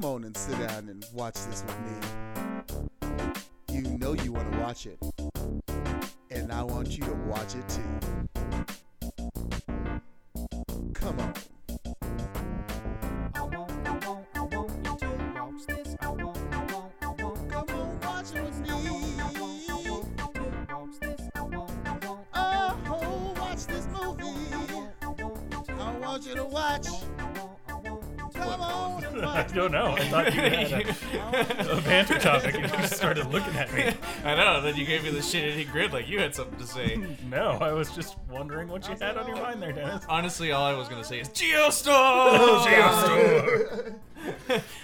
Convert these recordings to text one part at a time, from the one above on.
come on and sit down and watch this with me. You know you want to watch it, and I want you to watch it too. A, a banter topic and you just started looking at me. I know. Then you gave me the shitty grid like you had something to say. No, I was just wondering what you had on your mind there, Dennis. Honestly, all I was gonna say is Geostorm. Geostorm.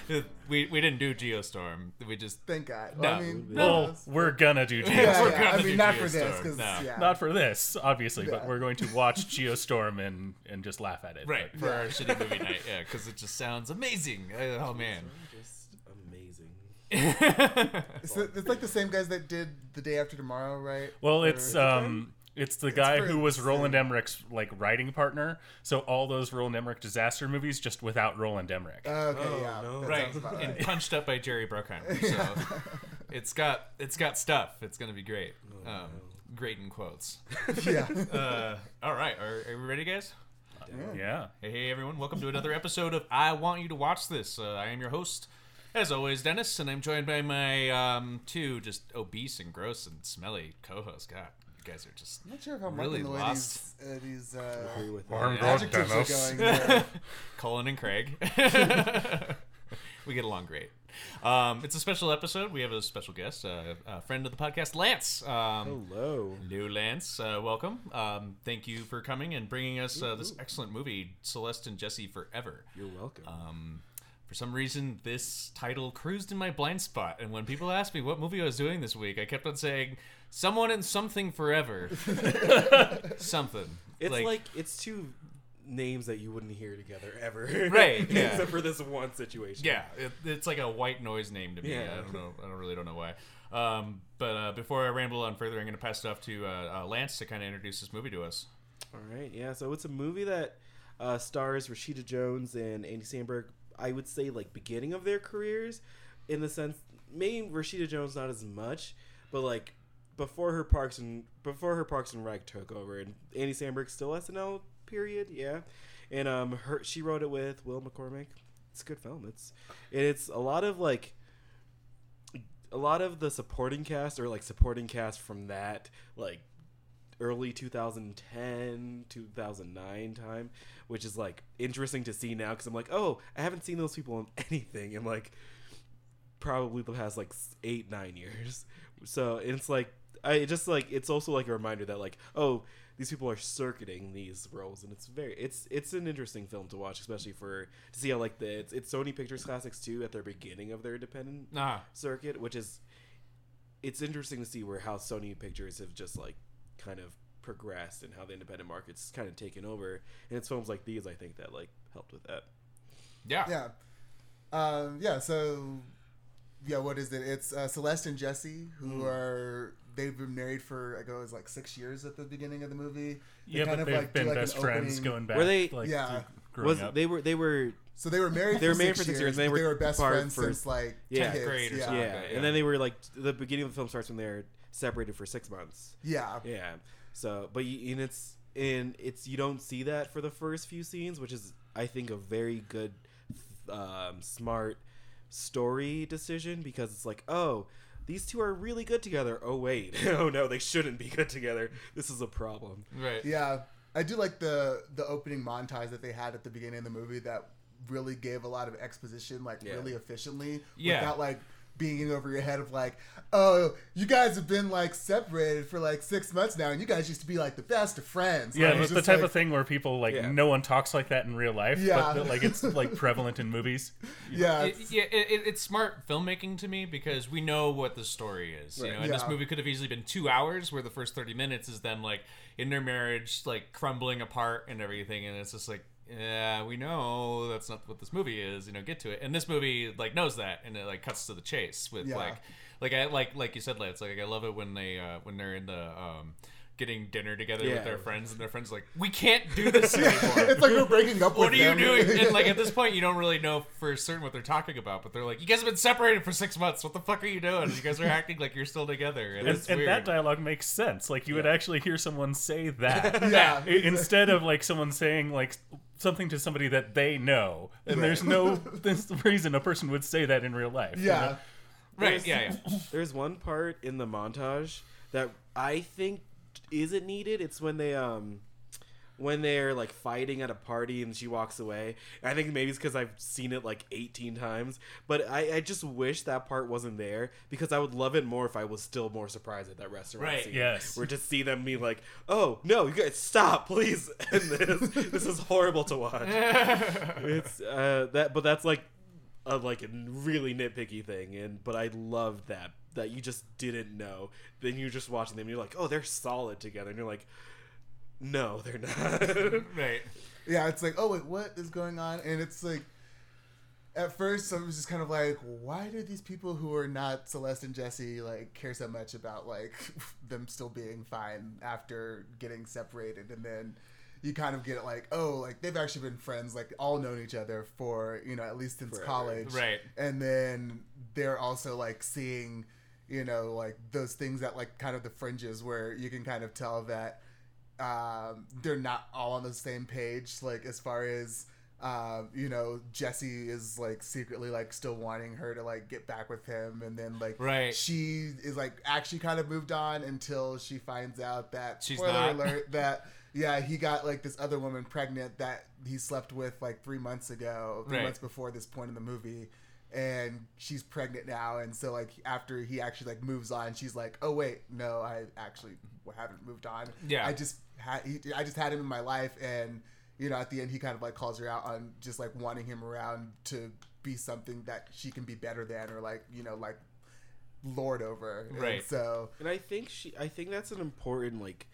we we didn't do Geostorm. We just Thank God. No. I mean, Well, we're gonna do Geostorm. yeah, Geostorm. we're yeah, gonna I do mean, not for this, Geostorm. because No. yeah. Not for this, obviously, but Yeah. we're going to watch Geostorm and and just laugh at it. right But- for our shitty movie night. Yeah, because it just sounds amazing. Uh, Oh man. Just amazing. It's, the- it's like the same guys that did the day after tomorrow, right? Well, Or- it's um, it's the guy who was Roland same- Emmerich's like writing partner. So all those Roland Emmerich disaster movies, just without Roland Emmerich. Uh, okay, Oh, yeah. no. that right, and punched up by Jerry Bruckheimer. So it's got it's got stuff. It's gonna be great. Um, great in quotes. yeah. Uh, all right, are, are we ready, guys? yeah. Hey, hey, everyone! Welcome to another episode of I Want You to Watch This. Uh, I am your host, as always, Dennis, and I'm joined by my um, two just obese and gross and smelly co-hosts. God, you guys are just I'm not sure if I'm Really the way lost. these, uh, these uh, Agree with Arm that. Adjectives Dennis. are going. there. Colin and Craig. we get along great. Um, it's a special episode. We have a special guest, uh, a friend of the podcast, Lance. Um, Hello. new Lance. Uh, welcome. Um, thank you for coming and bringing us uh, this excellent movie, Celeste and Jesse Forever. You're welcome. For some reason, this title cruised in my blind spot, and when people asked me what movie I was doing this week, I kept on saying "Someone and Something Forever." something. it's like, it's two names that you wouldn't hear together ever. Right, yeah. Except for this one situation. yeah, it, it's like a white noise name to me. Yeah. I don't know. I don't really don't know why. Um, but uh, before I ramble on further, I'm going to pass it off to uh, uh, Lance to kind of introduce this movie to us. All right. Yeah. So it's a movie that uh, stars Rashida Jones and Andy Samberg. I would say like beginning of their careers, in the sense, maybe Rashida Jones not as much, but like before her Parks and before her Parks and Rec took over, and Andy Samberg still SNL period. Yeah, and um, her she wrote it with Will McCormack. It's a good film. It's it's a lot of like a lot of the supporting cast or like supporting cast from that like early 2010 2009 time which is like interesting to see now because i'm like oh i haven't seen those people in anything in like probably the past like eight nine years. So it's like i it just like it's also like a reminder that like oh these people are circuiting these roles and it's very it's it's an interesting film to watch especially for to see how like the it's, it's sony pictures classics too at their beginning of their independent Ah, circuit, which is it's interesting to see where how Sony Pictures have just like kind of progressed and how the independent market's kind of taken over. And it's films like these, I think, that like helped with that. yeah. yeah. Um, yeah. So, yeah. What is it? It's uh, Celeste and Jesse who Mm. are. They've been married for I go it was like six years at the beginning of the movie. They Yeah, kind but of, they've like, been like, best friends opening- going back. Were they- Like, Yeah. growing Was up. they were they were So they were married. They were for married six for six years. years, and they but were were best friends for- since like yeah, 10 grade or yeah. something. yeah. Yeah. and then they were like the beginning of the film starts when they're separated for six months. Yeah. Yeah. So, but you, and it's and it's you don't see that for the first few scenes, which is I think a very good, um, smart story decision because it's like, oh, these two are really good together. Oh wait, oh no, they shouldn't be good together. This is a problem. Right. Yeah, I do like the the opening montage that they had at the beginning of the movie that really gave a lot of exposition, like Yeah. really efficiently, Yeah. without like being over your head of like, oh, you guys have been like separated for like six months now, and you guys used to be like the best of friends. Yeah, Like, it's the just type like- of thing where people like Yeah. no one talks like that in real life. Yeah. but like it's like prevalent in movies. Yeah, It- it's- yeah, it, it- it's smart filmmaking to me because we know what the story is. You know, and this movie could have easily been two hours, where the first thirty minutes is them like in their marriage, like crumbling apart and everything, and it's just like, yeah, we know that's not what this movie is. You know, get to it. And this movie like knows that, and it like cuts to the chase with Yeah. like, like I like like you said, Lance. Like I love it when they uh, when they're in the um, getting dinner together Yeah. with their friends, and their friends like, "We can't do this anymore." it's like we're breaking up what with are you them. doing? And like at this point, you don't really know for certain what they're talking about, but they're like, "You guys have been separated for six months. What the fuck are you doing? You guys are acting like you're still together." And, And, it's and weird. that dialogue makes sense. Like you would actually hear someone say that Yeah. I- instead of like someone saying like something to somebody that they know. And there's no there's reason a person would say that in real life. you Yeah. know? right? Yeah, yeah. There's one part in the montage that I think isn't needed. It's when they um when they're like fighting at a party and she walks away. I think maybe it's because I've seen it like 18 times, but I, I just wish that part wasn't there because I would love it more if I was still more surprised at that restaurant Right, scene. yes. Where just see them be like, oh no, you guys stop, please. And this this is horrible to watch. it's uh that, but that's like a like a really nitpicky thing, and but I love that that you just didn't know. Then you're just watching them, and you're like, oh, they're solid together, and you're like, no, they're not. right. Yeah, it's like, oh wait, what is going on? And it's like, at first, I was just kind of like, why do these people who are not Celeste and Jesse like care so much about like them still being fine after getting separated? And then you kind of get it like, oh, like they've actually been friends, like all known each other for you know at least since Forever. college, Right. And then they're also like seeing, you know, like those things that like kind of the fringes where you can kind of tell that um, they're not all on the same page. Like as far as um, you know, Jesse is like secretly like still wanting her to like get back with him, and then like Right. she is like actually kind of moved on until she finds out that She's spoiler not. alert that yeah he got like this other woman pregnant that he slept with like three months ago, three Right. months before this point in the movie. And she's pregnant now, and so like after he actually like moves on, she's like, "Oh wait, no, I actually haven't moved on. Yeah. I just had he, I just had him in my life, and you know, at the end, he kind of like calls her out on just like wanting him around to be something that she can be better than, or like you know, like lord over. And Right. so and I think she, I think that's an important like.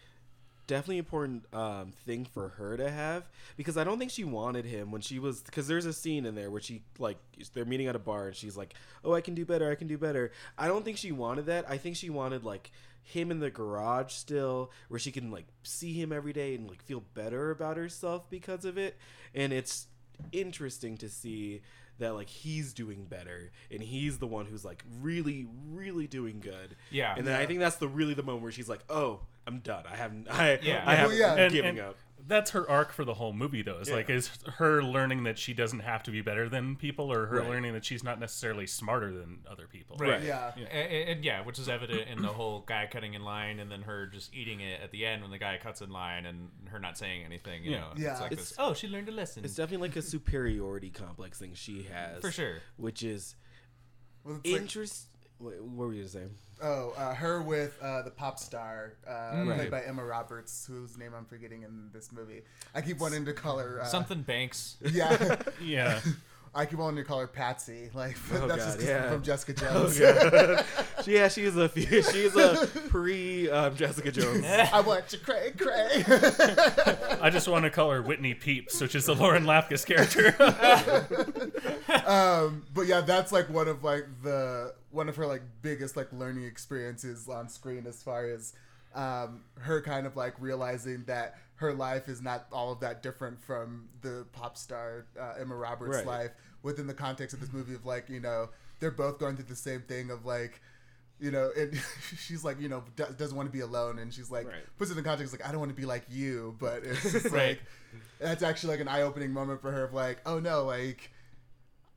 Definitely important um, thing for her to have because I don't think she wanted him when she was because there's a scene in there where she like they're meeting at a bar and she's like oh I can do better I can do better. I don't think she wanted that. I think she wanted like him in the garage still where she can like see him every day and like feel better about herself because of it. And it's interesting to see that like he's doing better and he's the one who's like really really doing good Yeah. and then I think that's the really the moment where she's like, "Oh, I'm done. I haven't. I Yeah. I have. Well, yeah. I'm And- giving and up." That's her arc for the whole movie, though. Is like is her learning that she doesn't have to be better than people, or her Right. learning that she's not necessarily smarter than other people. Right. yeah, And, and- and yeah, which is evident in the whole guy cutting in line and then her just eating it at the end when the guy cuts in line and her not saying anything. You Yeah. know, Yeah. it's like It's- this. Oh, she learned a lesson. It's definitely like a superiority complex thing she has For sure. which is Well, it's like- interest. Wait, what were you saying? oh, uh, her with uh, the pop star uh, Mm. played by Emma Roberts, whose name I'm forgetting in this movie. I keep wanting to call her uh, Something Banks. Yeah, Yeah. I keep wanting to call her Patsy. Like Oh, that's God, just 'cause yeah. from Jessica Jones. She, yeah, she's a she's a pre um, Jessica Jones. I want you cray cray. I just want to call her Whitney Peeps, which is the Lauren Lapkus character. um, but yeah, that's like one of like the one of her like biggest like learning experiences on screen as far as um, her kind of like realizing that her life is not all of that different from the pop star uh, Emma Roberts' Right. life within the context of this movie of like you know they're both going through the same thing of like you know and she's like you know do- doesn't want to be alone and she's like Right. puts it in context like I don't want to be like you but it's Right. like that's actually like an eye-opening moment for her of like oh no like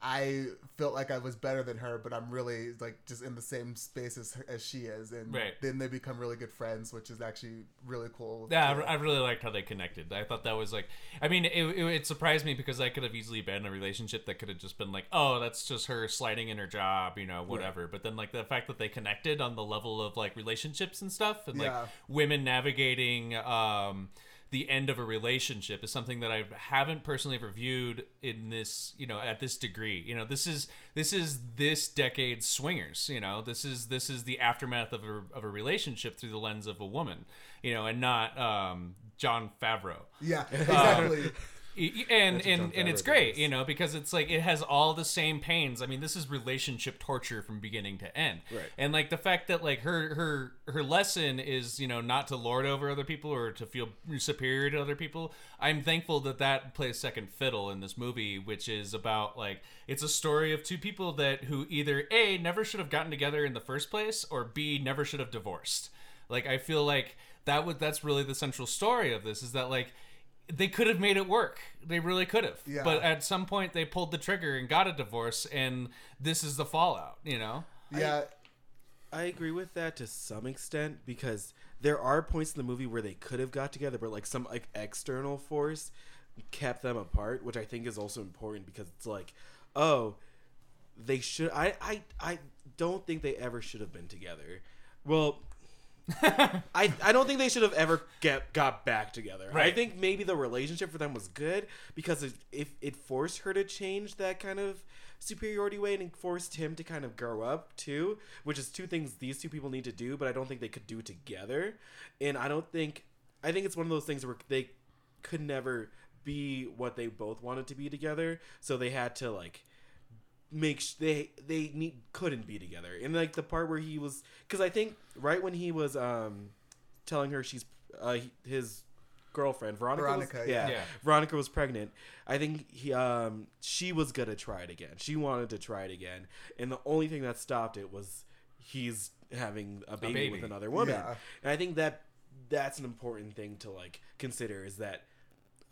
I felt like I was better than her, but I'm really like just in the same space as, as she is, and Right. then they become really good friends, which is actually really cool. Yeah, I, I really liked how they connected. I thought that was like, I mean, it, it, it surprised me because I could have easily been a relationship that could have just been like, oh, that's just her sliding in her job, you know, whatever. But then like the fact that they connected on the level of like relationships and stuff, and like women navigating um, the end of a relationship is something that I haven't personally reviewed in this, you know, at this degree. You know, this is this is this decade's swingers. You know, this is this is the aftermath of a of a relationship through the lens of a woman. You know, and not um, Jon Favreau. yeah, exactly. Y- and and and it's great you know because it's like it has all the same pains. I mean this is relationship torture from beginning to end. Right. and like the fact that like her her her lesson is you know not to lord over other people or to feel superior to other people i'm thankful that that plays second fiddle in this movie which is about like it's a story of two people that who either a never should have gotten together in the first place or b never should have divorced. Like i feel like that would that's really the central story of this is that like they could have made it work. They really could have. Yeah. But at some point they pulled the trigger and got a divorce and this is the fallout, you know? Yeah, I agree with that to some extent because there are points in the movie where they could have got together, but like some like external force kept them apart, which I think is also important because it's like, oh, they should. I I I don't think they ever should have been together. Well. I, I don't think they should have ever get got back together. I think maybe the relationship for them was good because it, if it forced her to change that kind of superiority way and it forced him to kind of grow up too, which is two things these two people need to do, but I don't think they could do together. And I don't think I think it's one of those things where they could never be what they both wanted to be together, so they had to like make sh- they they need couldn't be together and like the part where he was because i think right when he was um telling her she's uh his girlfriend veronica, was- Veronica, yeah. yeah. Yeah. veronica was pregnant i think he um she was gonna try it again she wanted to try it again and the only thing that stopped it was he's having a baby, baby. with another woman Yeah. and i think that that's an important thing to like consider is that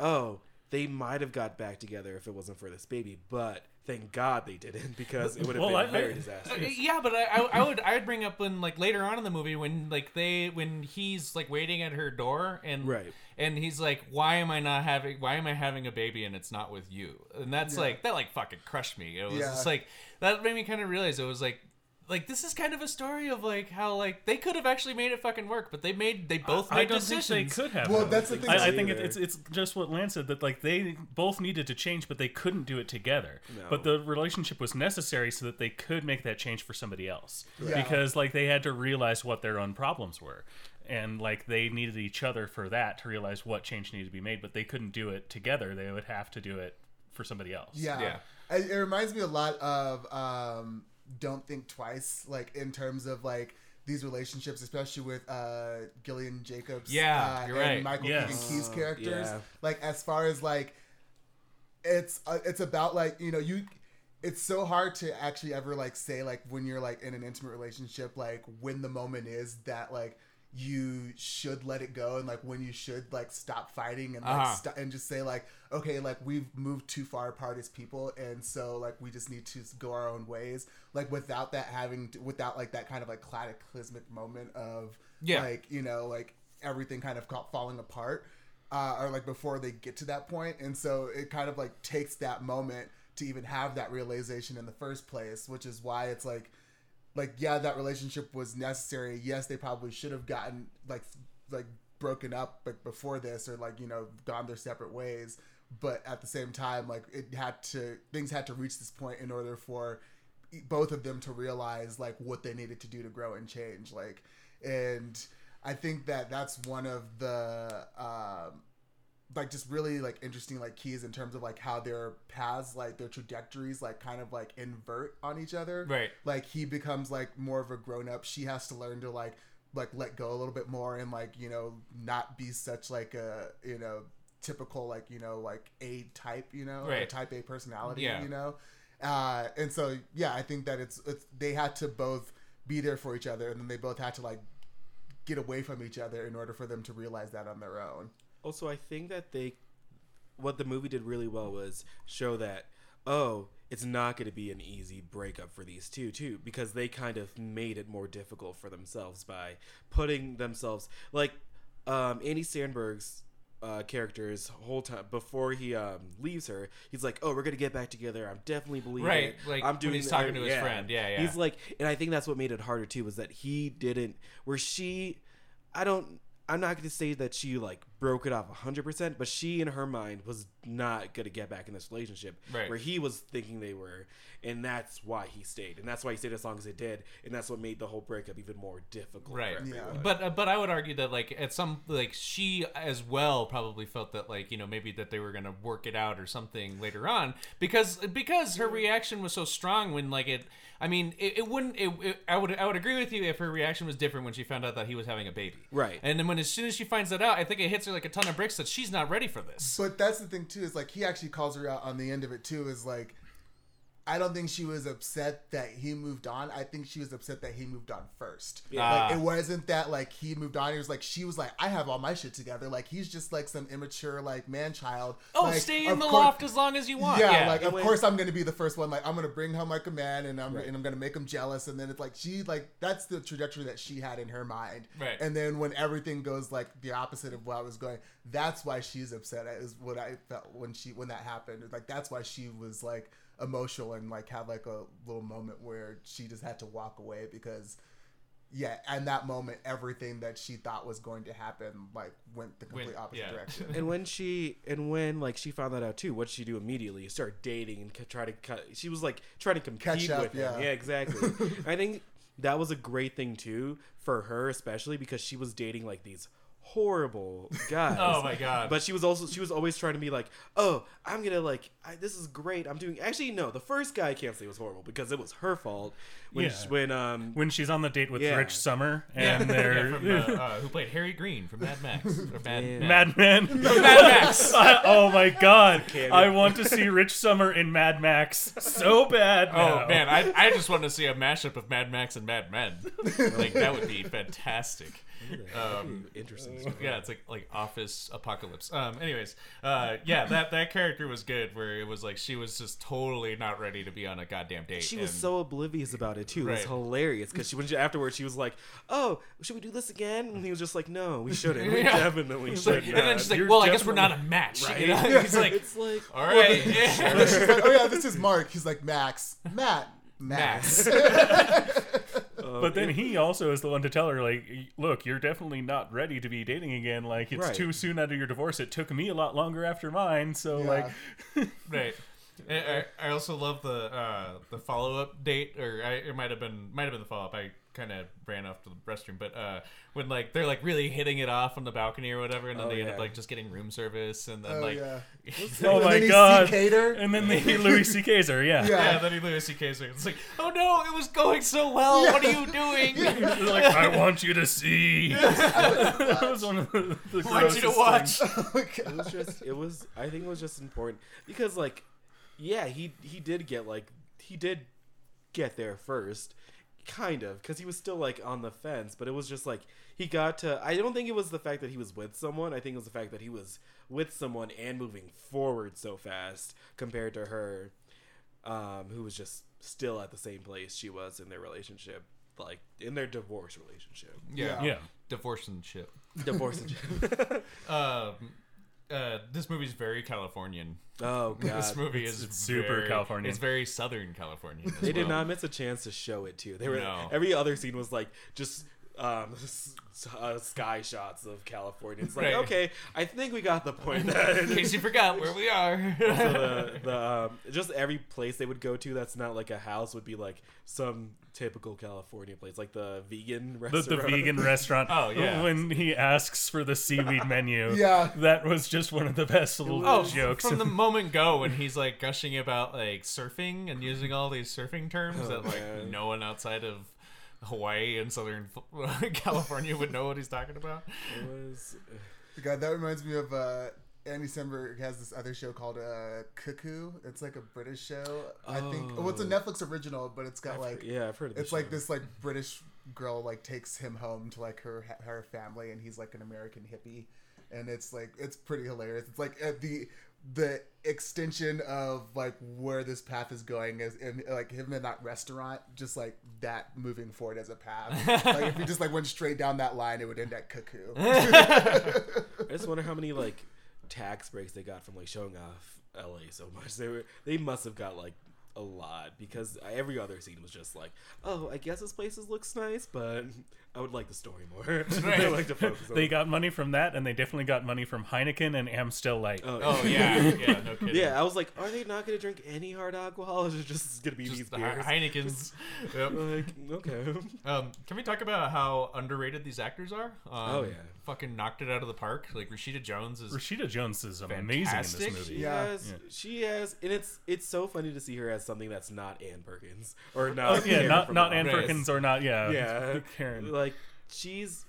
oh, they might have got back together if it wasn't for this baby, but thank God they didn't because it would have Well, been I- very I- disastrous. Yeah, but I, I, I would I would bring up when like later on in the movie when like they when he's like waiting at her door and Right. and he's like why am I not having why am I having a baby and it's not with you and that's like that like fucking crushed me it was Yeah. just like that made me kind of realize it was like like this is kind of a story of like how like they could have actually made it fucking work but they made they both I made don't decisions think they could have. Well, though. that's the thing I, I think it, it's it's just what Lance said that like they both needed to change, but they couldn't do it together. No. But the relationship was necessary so that they could make that change for somebody else. Yeah. Because like they had to realize what their own problems were, and like they needed each other for that to realize what change needed to be made. But they couldn't do it together. They would have to do it for somebody else. Yeah. Yeah. It, it reminds me a lot of um, Don't Think Twice, like in terms of like these relationships, especially with uh, Gillian Jacobs. Yeah, uh, and right. Michael Yes. Keegan Key's characters. yeah. Like as far as like, it's uh, it's about like you know you. It's so hard to actually ever like say like when you're like in an intimate relationship like when the moment is that like you should let it go and like when you should like stop fighting and like Uh-huh. st- and just say like okay like we've moved too far apart as people and so like we just need to go our own ways like without that having to, without like that kind of like cataclysmic moment of Yeah. like you know like everything kind of falling apart uh, or like before they get to that point and so it kind of like takes that moment to even have that realization in the first place which is why it's like like yeah that relationship was necessary. Yes they probably should have gotten like like broken up like before this or like you know gone their separate ways. But at the same time like it had to things had to reach this point in order for both of them to realize like what they needed to do to grow and change like. And i think that that's one of the um like just really like interesting like keys in terms of like how their paths like their trajectories like kind of like invert on each other Right. like he becomes like more of a grown up she has to learn to like like let go a little bit more and like you know not be such like a you know typical like you know like a type you know Right. a type a personality Yeah. you know uh and so yeah i think that it's it's they had to both be there for each other and then they both had to like get away from each other in order for them to realize that on their own Also, I think that they, what the movie did really well was show that, oh, it's not going to be an easy breakup for these two, too, because they kind of made it more difficult for themselves by putting themselves, like, um, Andy Samberg's uh, character's whole time before he um, leaves her, he's like, "Oh, we're gonna get back together. I'm definitely believing Right, it. like, I'm when doing." he's it." talking to his friend. Yeah, yeah. He's like, and I think that's what made it harder too was that he didn't. Where she, I don't. I'm not going to say that she like broke it off 100%, but she in her mind was not gonna get back in this relationship. Right. Where he was thinking they were, and that's why he stayed, and that's why he stayed as long as he did, and that's what made the whole breakup even more difficult. Right. For Yeah. But uh, but I would argue that like at some like she as well probably felt that like you know maybe that they were gonna work it out or something later on because because her reaction was so strong when like it I mean it, it wouldn't it, it I would I would agree with you if her reaction was different when she found out that he was having a baby Right. and then when as soon as she finds that out I think it hits her like a ton of bricks that she's not ready for this But that's the thing too is like he actually calls her out on the end of it too is like I don't think she was upset that he moved on. I think she was upset that he moved on first. Ah. Like it wasn't that like he moved on. It was like she was like, I have all my shit together. Like he's just like some immature like man child. oh Like, stay in of the course- loft as long as you want Yeah, like of when- course I'm gonna be the first one. Like I'm gonna bring home like a man, and I'm Right. and I'm gonna make him jealous. And then it's like she like that's the trajectory that she had in her mind. Right. And then when everything goes like the opposite of what I was going, that's why she's upset. Is what I felt when she when that happened. Like that's why she was like emotional and like had like a little moment where she just had to walk away because. Yeah, and that moment, everything that she thought was going to happen, like went the complete Went- opposite yeah. direction. and when she and when like she found that out too, what did she do immediately? Start dating and try to cut. She was like trying to compete Catch up, with him. yeah. Yeah, exactly. I think that was a great thing too for her, especially because she was dating like these horrible guys. oh my god But she was also she was always trying to be like, oh, I'm gonna like I, this is great. I'm doing actually no. The first guy I can't say was horrible because it was her fault when Yeah. she- when um when she's on the date with Yeah. Rich Sommer yeah, and they're yeah, from, uh, uh, who played Harry Green from Mad Max or Mad, Yeah. Mad Men. Mad Max oh my god! I want to see Rich Sommer in Mad Max so bad. Oh man, I, I just want to see a mashup of Mad Max and Mad Men. Like that would be fantastic. Um, interesting. yeah, it's like like Office Apocalypse. Um, anyways, uh, yeah, that that character was good. Where it was like she was just totally not ready to be on a goddamn date. She was and- so oblivious about it too. It was hilarious because she when she, afterwards she was like, "Oh, should we do this again?" And he was just like, "No, we shouldn't. We Yeah. definitely It's should." like- and then she's like, You're "Well, I guess we're not a match." Right? You know? He's like, it's like, "All right, She's like, oh yeah, this is Mark. He's like Max, Matt, Max. Max." But then he also is the one to tell her, like, look, you're definitely not ready to be dating again. Like, it's Right. too soon out of your divorce. It took me a lot longer after mine. So, Yeah. like, right. I, I- I also love the uh, the follow up date, or I, it might have been might have been the follow up. I kind of ran off to the restroom, but uh, when like they're like really hitting it off on the balcony or whatever, and then Oh, they end up like just getting room service, and then Oh like yeah. oh my then he god. And then they Louis C.K.'s her, yeah. Yeah. yeah, then he Louis C.K.'s her. It's like, oh no, it was going so well. What are you doing? She's like, I want you to see. that was one of the, the I want you to watch. Oh it was just it was I think it was just important because like yeah he he did get like he did get there first kind of because he was still like on the fence but it was just like he got to I don't think it was the fact that he was with someone I think it was the fact that he was with someone and moving forward so fast compared to her um who was just still at the same place she was in their relationship like in their divorce relationship Yeah, Yeah. divorce and shit. divorce Um, uh, this movie's very Californian. oh god this movie It's- is it's super very- Californian. It's very Southern Californian. as They did not miss a chance to show it too. They were No. every other scene was like just um, uh, sky shots of California. It's like Right. okay, I think we got the point. That In case you forgot where we are. so the, the um, just every place they would go to that's not like a house would be like some typical California place, like the vegan The, restaurant. the vegan restaurant. Oh, yeah. When he asks for the seaweed menu. Yeah. That was just one of the best little Oh, jokes. from the moment go when he's like gushing about like surfing and using all these surfing terms Oh, that like man. no one outside of Hawaii and Southern California would know what he's talking about. It was God, that reminds me of uh, Andy Samberg has this other show called uh, Cuckoo. It's like a British show. I think. Well, it's a Oh. Netflix original, but it's got like yeah, I've heard of it's the like this like British girl like takes him home to like her her family, and he's like an American hippie, and it's like it's pretty hilarious. It's like uh, the the extension of like where this path is going is in, like him in that restaurant, just like that moving forward as a path. like if he just like went straight down that line, it would end at Cuckoo. I just wonder how many like tax breaks they got from like showing off LA so much. They were they must have got like a lot because every other scene was just like, oh, I guess this place looks nice, but I would like the story more. I like to focus on. They got money from that, and they definitely got money from Heineken and Amstel Light. Oh, Oh yeah, yeah, no kidding. yeah. I was like, are they not going to drink any hard alcohol? Or is it just going to be Just these the beers? Heineken's. Yep. like, okay. Um, can we talk about how underrated these actors are? Um, Oh, yeah. fucking knocked it out of the park. Like Rashida Jones is. Rashida Jones is amazing in this movie. She Yeah. has, Yeah. she has, and it's it's so funny to see her as something that's not Ann Perkins or not. Oh, yeah, Karen not not The Ann Perkins or not yeah yeah Karen. like she's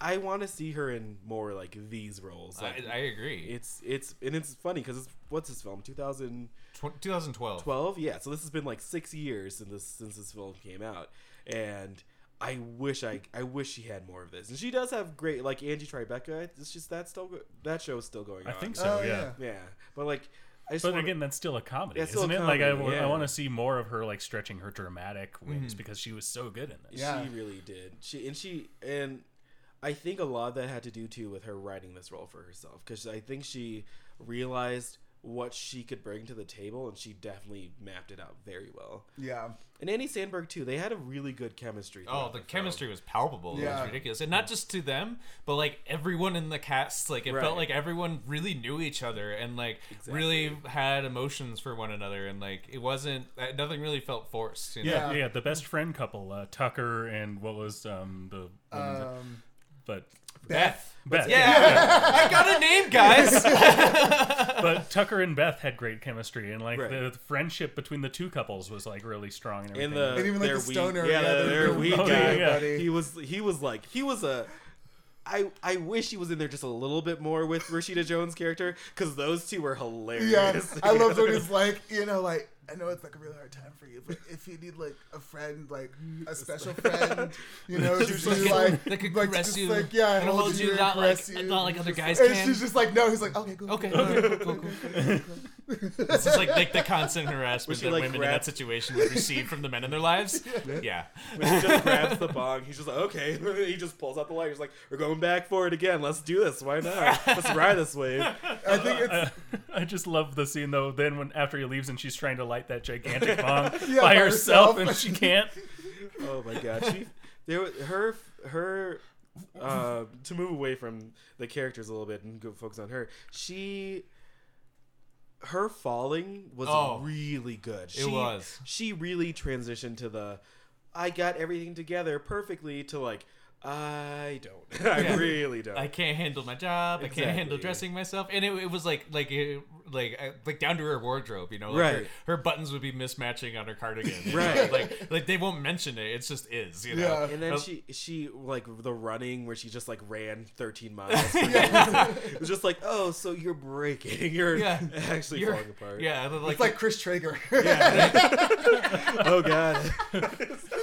i want to see her in more like these roles like I, I agree. it's it's and it's funny because it's what's this film 2012 Tw- 2012. yeah so this has been like six years since this since this film came out and i wish i i wish she had more of this and she does have great like angie tribeca it's just that still go- that show's still going on. I on think so Oh, yeah. yeah. yeah but like i just But wanna- again, that's still a comedy, Yeah, it's still isn't a it? Like I, comedy, yeah. want to see more of her like stretching her dramatic wings mm-hmm. because she was so good in this. Yeah. She really did. She and she and I think a lot of that had to do too with her writing this role for herself because I think she realized what she could bring to the table and she definitely mapped it out very well. Yeah. And Andy Samberg too. They had a really good chemistry. Oh, throughout the chemistry was palpable. It Yeah. was ridiculous, and not just to them, but like everyone in the cast. Like it Right. felt like everyone really knew each other and like really had emotions for one another, and like it wasn't uh, nothing really felt forced. You know? Yeah, Yeah. yeah, the best friend couple, uh, Tucker and what was um the Um, but Beth. Beth. Yeah, I got a name, guys. but Tucker and Beth had great chemistry, and like Right. the friendship between the two couples was like really strong and everything. And the And even, like, their the weed- stoner, yeah, yeah, the- the- their the weed weed guy. guy, buddy. He was he was like he was a. I, I wish he was in there just a little bit more with Rashida Jones' character because those two were hilarious. Yeah, I love when together. he's like, you know, like I know it's like a really hard time for you, but if you need like a friend, like a special friend, you know, just like, like, that could like, caress just you, like yeah, and hold, hold you, you, not like you. not like other guys and can. she's just like, no. He's like, okay, cool. Okay, cool, okay, cool, cool, cool, cool. This is like, like the constant harassment that like, women in that situation would receive from the men in their lives. Yeah. when he just grabs the bong, he's just like, okay. he just pulls out the light. He's like, we're going back for it again. Let's do this. Why not? Let's ride this wave. I think it's Uh, I just love the scene though. Then when after he leaves and she's trying to light that gigantic bomb Yeah, by by herself herself. and she can't. Oh my god, she, there, her, her, uh, to move away from the characters a little bit and go focus on her. She, her falling was Oh, really good. it She, was. She really transitioned to the, I got everything together perfectly to like, I don't. I Yeah. really don't. I can't handle my job. I can't handle dressing myself, and it, it was like like it, like uh, like down to her wardrobe. You know, like Right. Her, her buttons would be mismatching on her cardigan. you know? Right. Like like they won't mention it. It just is. You know. Yeah. And then Uh, she she like the running where she just like ran 13 miles. for no reason. it was just like, oh, so you're breaking. You're Yeah. actually You're- falling apart. Yeah, like, it's like Chris Traeger. yeah. Oh god.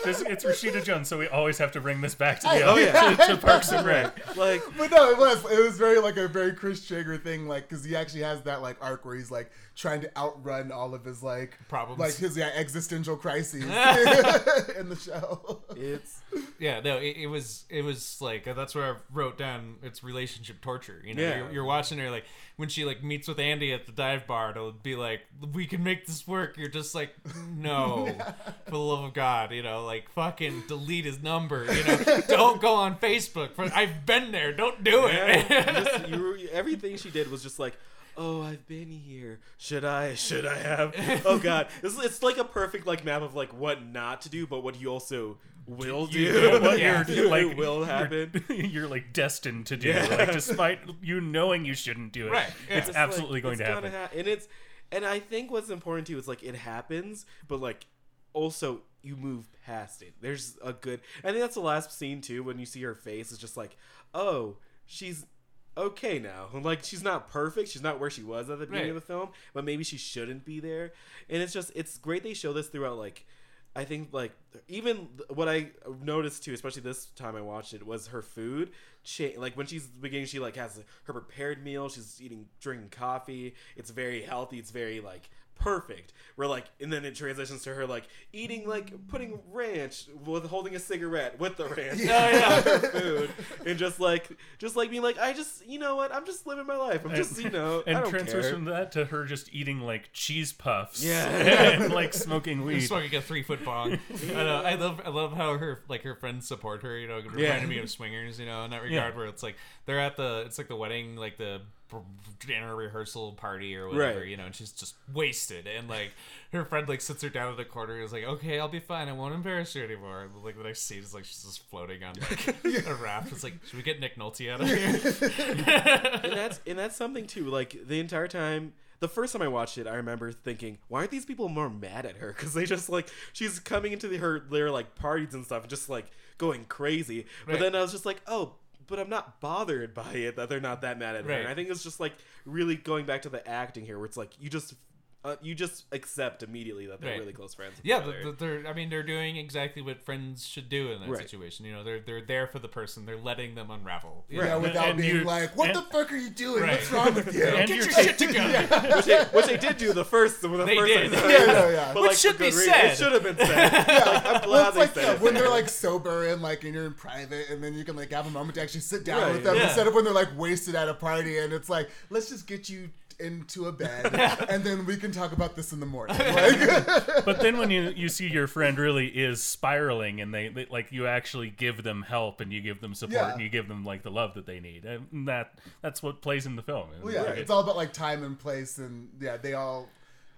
This, it's Rashida Jones, so we always have to bring this back to the oh, yeah. to, to Parks and Rec. like But no, it was. It was very like a very Chris Traeger thing, like because he actually has that like arc where he's like trying to outrun all of his like Problems. like his yeah, existential crises in the show. it's yeah, no, it, it was it was like uh, that's where I wrote down it's relationship torture. You know, Yeah. you're, you're watching her like when she like meets with Andy at the dive bar, it'll be like we can make this work. You're just like no, for the love of God, you know, like fucking delete his number. You know, don't go on Facebook. For, I've been there. Don't do yeah, it. just, you everything she did was just like Oh, I've been here. Should I? Should I have? Oh God, it's, it's like a perfect like map of like what not to do, but what you also will do. You know what Yeah. you're like it will you're- happen. You're, like destined to do. Yeah. Like despite you knowing you shouldn't do it, Right, yeah. it's It's absolutely like, going it's to happen. ha- and it's and I think what's important too is like it happens, but like also you move past it. There's a good. I think that's the last scene too when you see her face. It's just like, oh, she's okay now. Like she's not perfect. She's not where she was at the beginning Right. of the film, but maybe she shouldn't be there. And it's just it's great they show this throughout like. I think like even what I noticed too, especially this time I watched it, was her food. Like when she's beginning, she like has her prepared meal. She's eating, drinking coffee. It's very healthy. It's very like perfect. We're like, and then it transitions to her like eating like putting ranch with holding a cigarette with the ranch. yeah. on her food and just like just like being like, I just you know what, I'm just living my life. I'm just you know, I and don't transfers care. from that to her just eating like cheese puffs Yeah. and like smoking weed smoking a three foot bong. I know. I love. I love how her like her friends support her. You know, it reminded Yeah. me of Swingers. You know, in that regard, Yeah. where it's like they're at the. It's like the wedding, like the dinner rehearsal party or whatever. Right. You know, and she's just wasted, and like her friend like sits her down in the corner. and is like, okay, I'll be fine. I won't embarrass you anymore. And, like the next scene is like she's just floating on like a raft. It's like, should we get Nick Nolte out of here? and that's and that's something too. Like the entire time, the first time I watched it, I remember thinking, why aren't these people more mad at her? Because they just like she's coming into the, her their like parties and stuff, just like going crazy. But then I was just like, oh. But I'm not bothered by it that they're not that mad at her. Right. And I think it's just like really going back to the acting here, where it's like you just uh, you just accept immediately that they're Right. really close friends. With Yeah, each other. they're. I mean, they're doing exactly what friends should do in that Right. situation. You know, they're they're there for the person. They're letting them unravel. Yeah, know? without And being like, "What and- the fuck are you doing? Right. What's wrong with you?" And Get you're- your shit together. which, they, which they did do the first. The They first did. time. Yeah, no, yeah. But Which like, should be reason. said. It should have been said. Like, I'm glad Well, they like said yeah, it. when they're like sober and like and you're in private, and then you can like have a moment to actually sit down Right. with them Yeah. instead of when they're like wasted at a party and it's like, let's just get you into a bed and then we can talk about this in the morning. Like, but then when you you see your friend really is spiraling and they, they like you actually give them help and you give them support Yeah. and you give them like the love that they need and that that's what plays in the film well, yeah, it's all about like time and place, and yeah, they all,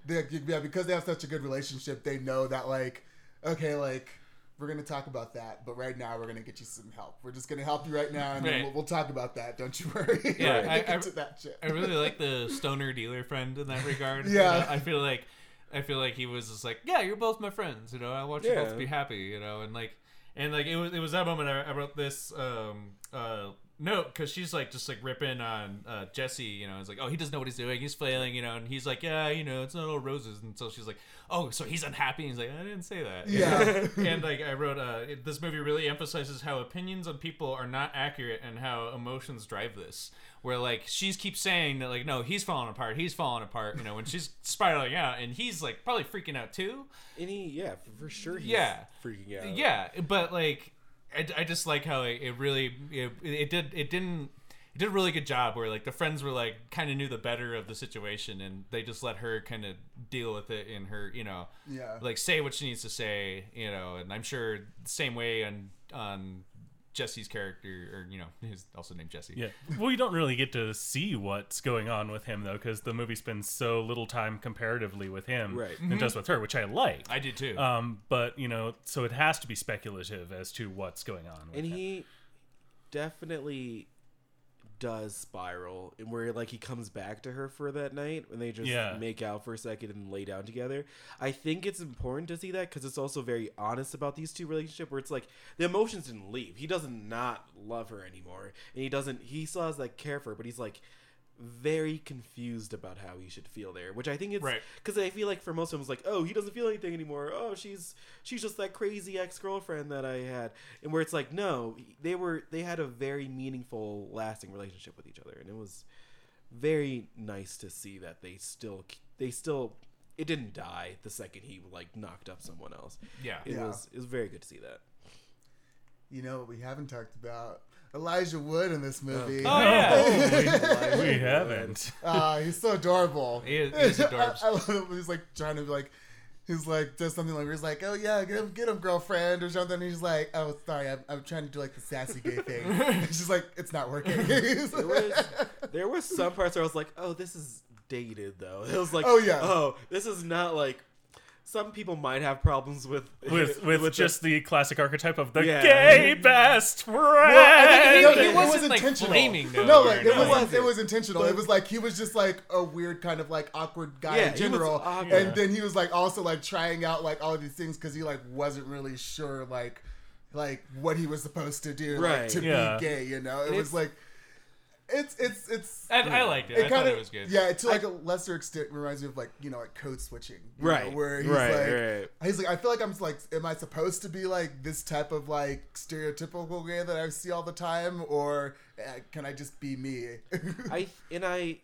they yeah, because they have such a good relationship, they know that like, okay, like. We're gonna talk about that, but right now we're gonna get you some help. We're just gonna help you right now, and then we'll, we'll talk about that. Don't you worry. Yeah, I- I- that shit. I really like the stoner dealer friend in that regard. You Yeah. know, I feel like I feel like he was just like, yeah, you're both my friends. You know, I want you Yeah. both to be happy. You know, and like, and like it was it was that moment I, I wrote this um uh note because she's like just like ripping on uh Jesse. You know, it's like, oh, he doesn't know what he's doing. He's flailing. You know, and he's like, yeah, you know, it's not all roses. And so she's like, oh, so he's unhappy. And he's like, I didn't say that. Yeah. and like I wrote, uh, it, this movie really emphasizes how opinions on people are not accurate and how emotions drive this. Where like she's keeps saying that like no, he's falling apart, he's falling apart. You know, when she's spiraling out, and he's like probably freaking out too. And he, yeah, for sure. He's Yeah. freaking out. Yeah, but like I, I just like how it, it really it, it did it didn't. It did a really good job where like the friends were like kind of knew the better of the situation and they just let her kind of deal with it in her you know Yeah. like say what she needs to say, you know, and I'm sure the same way on on Jesse's character, or you know, he's also named Jesse. Yeah. Well, you don't really get to see what's going on with him though, because the movie spends so little time comparatively with him Right. and does with her, which I like. I did too. Um, but you know, so it has to be speculative as to what's going on. With and him. he definitely does spiral and where like he comes back to her for that night when they just Yeah. make out for a second and lay down together i think it's important to see that because it's also very honest about these two relationship where it's like the emotions didn't leave he doesn't not love her anymore and he doesn't he still has that care for her but he's like very confused about how he should feel there which i think it's Right. because I feel like for most of them, it's like, oh, he doesn't feel anything anymore. Oh, she's she's just that crazy ex girlfriend that I had, and where it's like, no, they were they had a very meaningful, lasting relationship with each other, and it was very nice to see that they still they still it didn't die the second he like knocked up someone else. yeah. It Yeah. was it was very good to see that. You know what we haven't talked about? Elijah Wood in this movie. Oh, yeah. Oh, we, we haven't. Ah, he's so adorable. He is- he's adorbs. I, I love it. when He's like trying to be like, he's like does something like he's like, oh yeah, get him, get him, girlfriend or something. And he's like, oh sorry, I'm, I'm trying to do like the sassy gay thing. And she's like, it's not working. There was there was some parts where I was like, oh, this is dated though. It was like, Oh, yeah. oh, this is not like. Some people might have problems with With with, the- just the, classic archetype of the Yeah. gay best friend. I think, He- no, he it wasn't, was like, intentional. flaming, though, no, like it anything. was It it was intentional. It was like he was just like a weird kind of like awkward guy Yeah, in general, awkward. and then he was like also like trying out like all of these things because he like wasn't really sure like like what he was supposed to do like, to Yeah. be gay. You know, it And was like. It's it's it's. I, I liked it. I thought kinda- it was good. Yeah, to like a lesser extent reminds me of like you know like code switching, you Right, know, where he's right, like, right. he's like, I feel like I'm like, am I supposed to be like this type of like stereotypical gay that I see all the time, or Uh, can I just be me? I and I,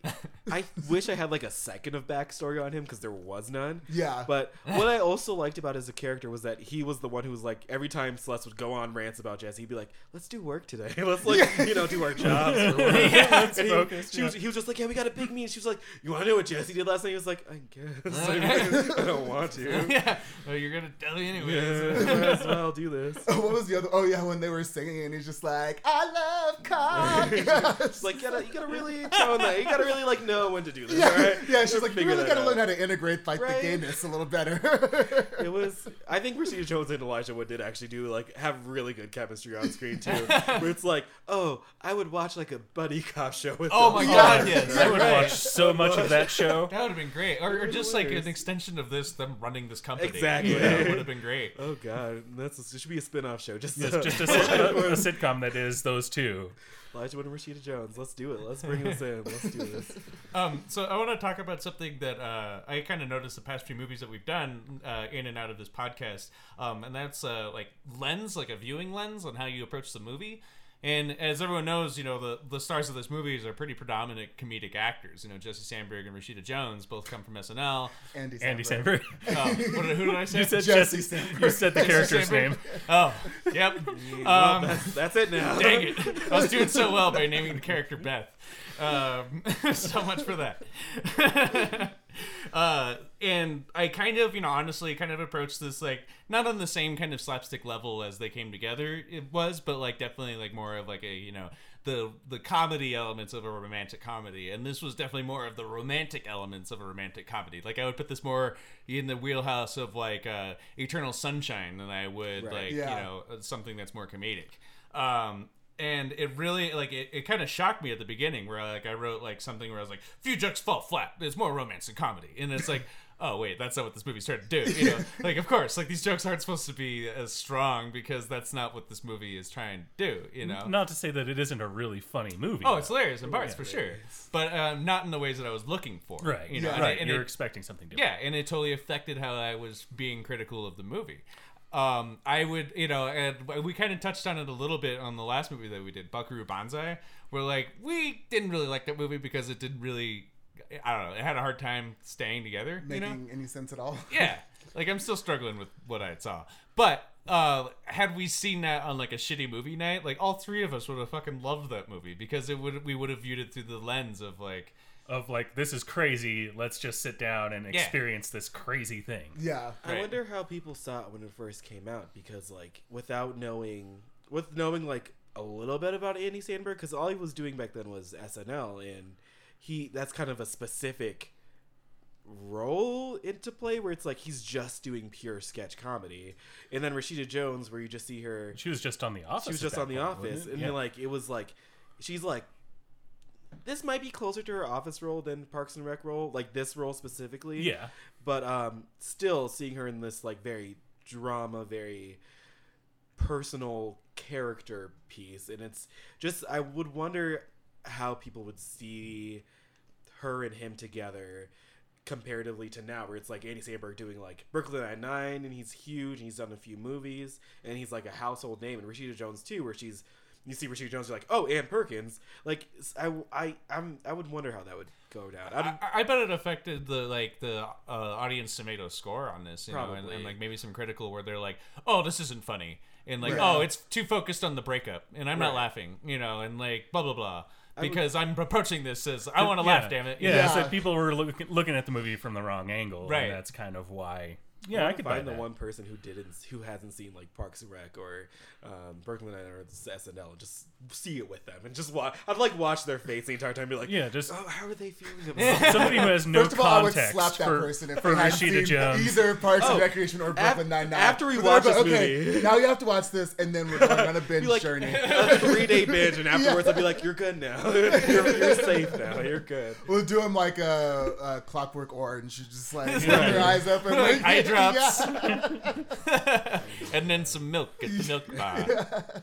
I wish I had like a second of backstory on him because there was none. Yeah. But what I also liked about his character was that he was the one who was like every time Celeste would go on rants about Jesse, he'd be like, "Let's do work today. Let's like you know do our jobs." Or whatever. let's and he, focus, she was, he was just like, "Yeah, we got a big meeting." She was like, "You want to know what Jesse did last night?" He was like, "I guess I don't want to." yeah. Well, you're gonna tell me anyways. Yeah, might as well do this. Oh, what was the other? Oh yeah, when they were singing and he's just like, I love cock. It's like, you gotta, you gotta really tone that. You gotta really like know when to do this. yeah, all right? yeah. She's Gotta like, you really gotta out. learn how to integrate like Right. the gayness a little better. It was. I think Rashida Jones and Elijah Wood did actually do like have really good chemistry on screen too. where it's like, oh, I would watch like a buddy cop show with. Oh my God, yes. I would Right. watch so much of that show. That would have been great, or, or just like an extension of this, them running this company. Exactly. You know, it would have been great. Oh god, that's it should be a spin-off show. Just, It's just a, sit- a sitcom that is those two. Elijah Wood and Rashida Jones. Let's do it. Let's bring this in. Let's do this. Um, so I want to talk about something that uh, I kind of noticed the past few movies that we've done uh, in and out of this podcast, um, and that's uh, like lens, like a viewing lens on how you approach the movie. And as everyone knows, you know the the stars of this movies are pretty predominant comedic actors. You know Jesse Samberg and Rashida Jones both come from SNL. Andy Andy Samberg. Samberg. Oh, what, did- who did I say? You said Jesse Jesse. Samberg. You said the character's name. Oh, yep. well, Um, that's, that's it now. Dang it! I was doing so well by naming the character Beth. Um, so much for that. uh, and I kind of, you know, honestly, kind of approached this like not on the same kind of slapstick level as they came together. It was, but like definitely like more of like a you know the the comedy elements of a romantic comedy, and this was definitely more of the romantic elements of a romantic comedy. Like I would put this more in the wheelhouse of like uh, Eternal Sunshine than I would Right. like Yeah. you know something that's more comedic. Um, and it really like it, it kind of shocked me at the beginning where like I wrote like something where I was like few jokes fall flat it's more romance than comedy and it's like oh wait that's not what this movie's trying to do you know like of course like these jokes aren't supposed to be as strong because that's not what this movie is trying to do you know Not to say that it isn't a really funny movie. oh it's hilarious in parts Yeah, for sure but um, not in the ways that I was looking for right. you know and right. it- and You're it- expecting something different. yeah, and it totally affected how I was being critical of the movie. Um, I would, you know, and we kind of touched on it a little bit on the last movie that we did, Buckaroo Banzai, where like we didn't really like that movie because it didn't really, I don't know, it had a hard time staying together. you making know? any sense at all. Yeah, like I'm still struggling with what I saw, but uh, had we seen that on like a shitty movie night, like all three of us would have fucking loved that movie because it would we would have viewed it through the lens of like. Of like, this is crazy. Let's just sit down and Yeah. experience this crazy thing. Yeah. I wonder how people saw it when it first came out because, like, without knowing, with knowing like a little bit about Andy Samberg, because all he was doing back then was SNL, and he that's kind of a specific role into play where it's like he's just doing pure sketch comedy, and then Rashida Jones, where you just see her, She was just on The Office. she was just on The point, Office, and Yeah. like it was like she's like. This might be closer to her office role than Parks and Rec role, like this role specifically yeah. but um still seeing her in this like very drama very personal character piece and it's just i would wonder how people would see her and him together comparatively to now where it's like Andy Samberg doing like Brooklyn Nine-Nine and he's huge and he's done a few movies and he's like a household name and Rashida Jones too where she's you see Rashida Jones you're like oh Ann Perkins like I, I I'm I would wonder how that would go down I, I, bet it affected the like the uh, audience tomato score on this, you know, and, Probably. and like maybe some critical where they're like, "Oh, this isn't funny," and like, Right. "Oh, it's too focused on the breakup," and I'm not laughing, you know, and like blah blah blah, would- because I'm approaching this as I want to Yeah. laugh, damn it. Yeah, Yeah. so people were look, looking at the movie from the wrong angle, Right. And that's kind of why. Yeah, I, wanna could buy find the that. one person who didn't, who hasn't seen like Parks and Rec or um, Brooklyn Nine or SNL, and just see it with them and just watch. I'd like watch their face the entire time, and be like, Yeah, just oh, how are they feeling about somebody who has no First of all, I would context slap that for, person if for they hadn't Rashida seen Jones. either Parks Oh, and Recreation or Brooklyn Nine Nine. after we watch this okay, movie- now you have to watch this, and then we're going on a binge like journey. a three day binge, and afterwards I'd be like, you're good now. you're, you're safe now. You're good. We'll do them like a, a Clockwork Orange. You just like open your eyes up and Like eye drops. Yeah. and then some milk at the milk bar.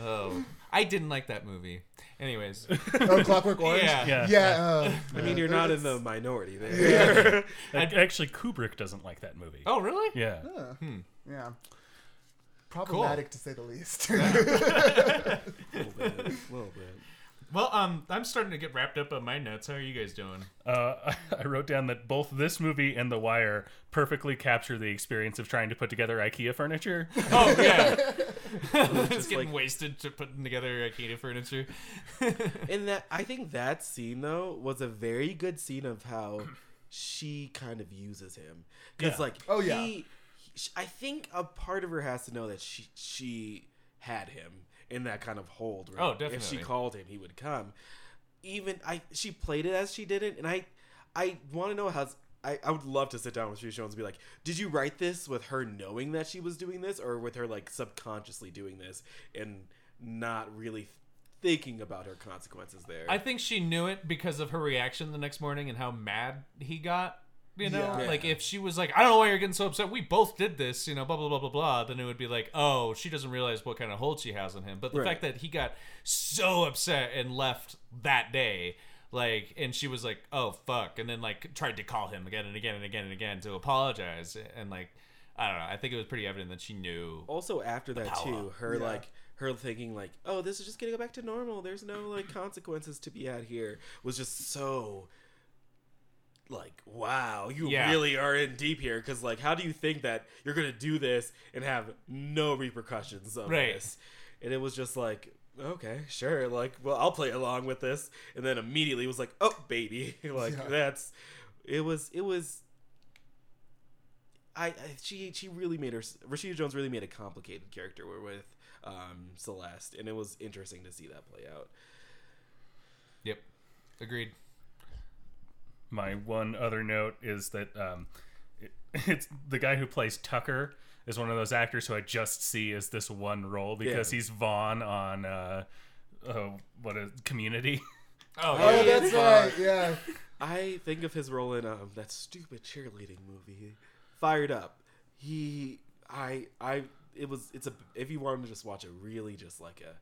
Oh, I didn't like that movie. Anyways, Oh, Clockwork Orange. Yeah. Yeah. Yeah. uh, I mean, you're not in the minority there. Ac- Actually, Kubrick doesn't like that movie. oh really? Yeah. uh, Hmm. Yeah. Problematic to say the least. a little bit. A little bit. Well, um, I'm starting to get wrapped up on my notes. How are you guys doing? Uh, I wrote down that both this movie and The Wire perfectly capture the experience of trying to put together IKEA furniture. Oh yeah, just getting like- wasted to putting together IKEA furniture. And that I think that scene though was a very good scene of how she kind of uses him because Yeah. like Oh, yeah. he, he- I think a part of her has to know that she she had him in that kind of hold. Right? Oh, definitely. If she called him, he would come. Even I she played it as she did it, and I I want to know how. I, I would love to sit down with Sue Jones and be like, did you write this with her knowing that she was doing this, or with her like subconsciously doing this and not really thinking about her consequences there? I think she knew it because of her reaction the next morning and how mad he got. You know, Yeah. like if she was like, "I don't know why you're getting so upset. We both did this," you know, blah blah blah blah blah. Then it would be like, "Oh, she doesn't realize what kind of hold she has on him." But the Right. fact that he got so upset and left that day, like, and she was like, "Oh fuck," and then like tried to call him again and again and again and again to apologize, and like, I don't know. I think it was pretty evident that she knew. also after that power. too, her Yeah. like her thinking like, oh, this is just gonna go back to normal. There's no like consequences to be had here. Was just so like wow you Yeah. really are in deep here because like how do you think that you're gonna do this and have no repercussions of Right. this and it was just like okay sure like well i'll play along with this and then immediately was like oh baby like Yeah. that's it was it was I, I she she really made her Rashida Jones really made a complicated character with um, Celeste, and it was interesting to see that play out. Yep, agreed. My one other note is that um, it, it's the guy who plays Tucker is one of those actors who I just see as this one role because Yeah. he's Vaughn on uh, oh, what a Community. Oh, Oh, yeah. that's right. Yeah. I think of his role in um, that stupid cheerleading movie, Fired Up. He, I, I, it was. It's a. If you wanted to just watch a really just like a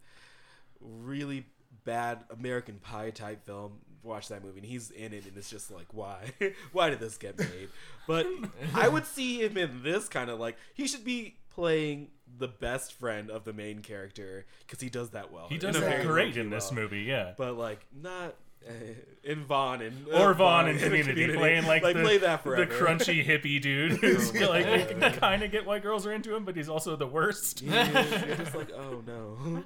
really bad American Pie type film, watch that movie. And he's in it, and it's just like, why, why did this get made? But I would see him in this kind of like he should be playing the best friend of the main character because he does that well. He does a that great in this well. movie, yeah. but like not uh, in Vaughn and Or uh, Vaughn in a Community, playing like, the, play that the crunchy hippie dude who's Oh like you can kind of get why girls are into him, but he's also the worst. Is- You're just like, oh no.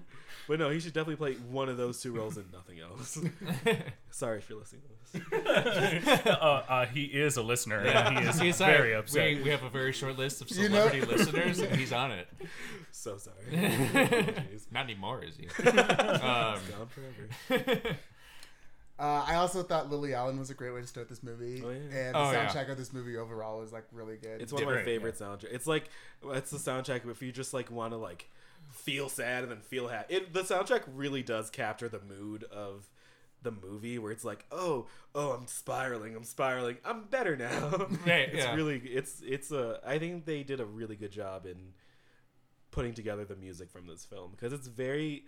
But no, he should definitely play one of those two roles and nothing else. Sorry if you're listening to this. uh, uh, he is a listener, and he is He's very our- upset. We, we have a very short list of You know- celebrity listeners, and he's on it. So sorry. Apologies. Not anymore, is he? It's Um, gone forever. Uh, I also thought Lily Allen was a great way to start this movie, Oh, yeah. and the Oh, yeah. soundtrack of this movie overall was like really good. It's one of my Right, favorite soundtracks. It's like it's the soundtrack if you just like want to like feel sad and then feel happy. It, the soundtrack really does capture the mood of the movie where it's like, oh, oh, I'm spiraling, I'm spiraling, I'm better now. Right, it's yeah. really, it's it's a. I think they did a really good job in putting together the music from this film because it's very.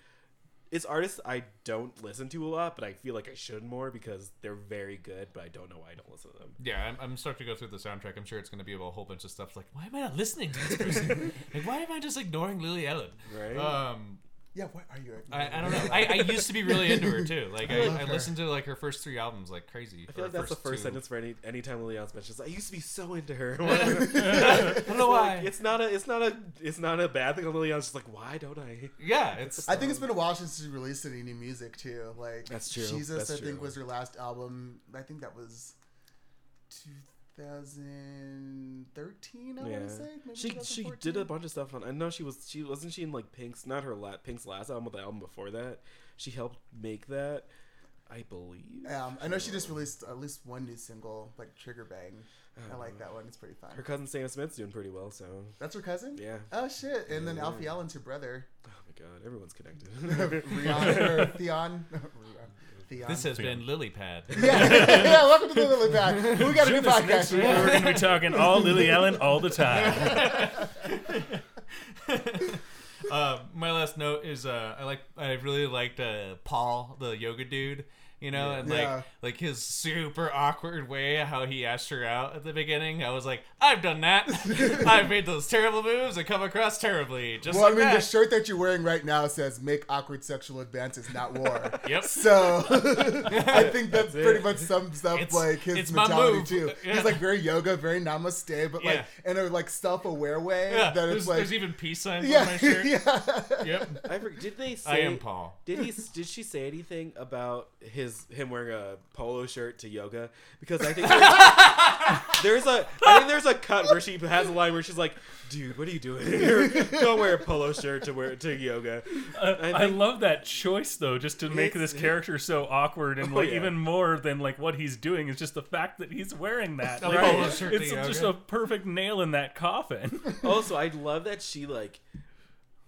It's artists I don't listen to a lot, but I feel like I should more because they're very good. But I don't know why I don't listen to them. yeah, I'm, I'm starting to go through the soundtrack. I'm sure it's going to be about a whole bunch of stuff like, why am I not listening to this person? like, why am I just ignoring Lily Allen? Right? Um, yeah, what are you? I, I don't know. I, I used to be really into her too. Like I, love I listened to like her first three albums like crazy. I feel like that's the first two. sentence for any anytime Lily Allen's mentions. I used to be so into her. I don't know why. It's not a it's not a it's not a bad thing on Lily Allen's just like why don't I? yeah, it's I um, think it's been a while since she released any new music too. Like That's true. Jesus, That's I think was her last album. I think that was 2013. I Yeah. want to say Maybe She she did a bunch of stuff on. I know she was she wasn't she in like Pink's not her la, Pink's last album but the album before that. She helped make that, I believe. Um, I know she just released at least one new single, like Trigger Bang. I like that one. It's pretty fun. Her cousin Sam Smith's doing pretty well, so That's her cousin. yeah. Oh shit! And then Yeah. Alfie Allen's her brother. Oh my god, everyone's connected. Reek or Theon. Theon. this has been Lily Pad. yeah, yeah. Welcome to the Lily Pad. We got a new podcast. We're going to be talking all Lily Allen all the time. Uh, my last note is uh, I like I really liked uh, Paul, the yoga dude. You know, and like Yeah. like his super awkward way how he asked her out at the beginning. I was like, I've done that. I've made those terrible moves and come across terribly. Just Well, I like mean, the shirt that you're wearing right now says "Make awkward sexual advances, not war." Yep. So I think that's, pretty much sums up It's- like his it's my mentality move. too. Yeah. He's like very yoga, very namaste, but like Yeah. in a like self-aware way Yeah, that there's, it's like there's even peace signs on yeah, my shirt. yeah. Yep. I forget, did they say I am Paul. Did he? Did she say anything about his him wearing a polo shirt to yoga? Because I think there's, there's a I think there's a cut where she has a line where she's like, "Dude, what are you doing here? Don't wear a polo shirt to wear to yoga." Uh, I I, love that choice though, just to make this character so awkward, and Oh, like yeah. even more than like what he's doing is just the fact that he's wearing that. Like, polo shirt to it's yoga. just a perfect nail in that coffin. Also, I love that she like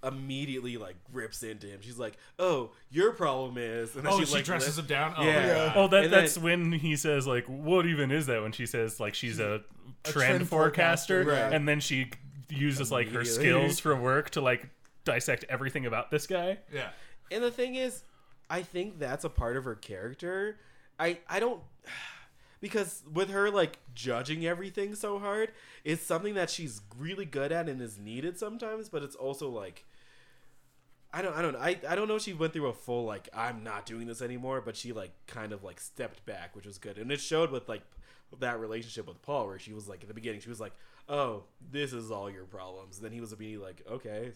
immediately like rips into him. She's like, "Oh, your problem is," and then Oh, she, she like, dresses lifts- him down. Oh, Yeah. my God. oh, that And then- that's when he says like, "What even is that?" When she says like she's a trend, trend forecaster, forecaster, right. and then she uses like her skills for work to like dissect everything about this guy. yeah. And the thing is, I think that's a part of her character. I I don't because with her like judging everything so hard, it's something that she's really good at and is needed sometimes, but it's also like I don't I don't I, I don't know if she went through a full like I'm not doing this anymore, but she like kind of like stepped back, which was good. And it showed with like that relationship with Paul where she was like at the beginning she was like, "Oh, this is all your problems." Then he was immediately like, "Okay,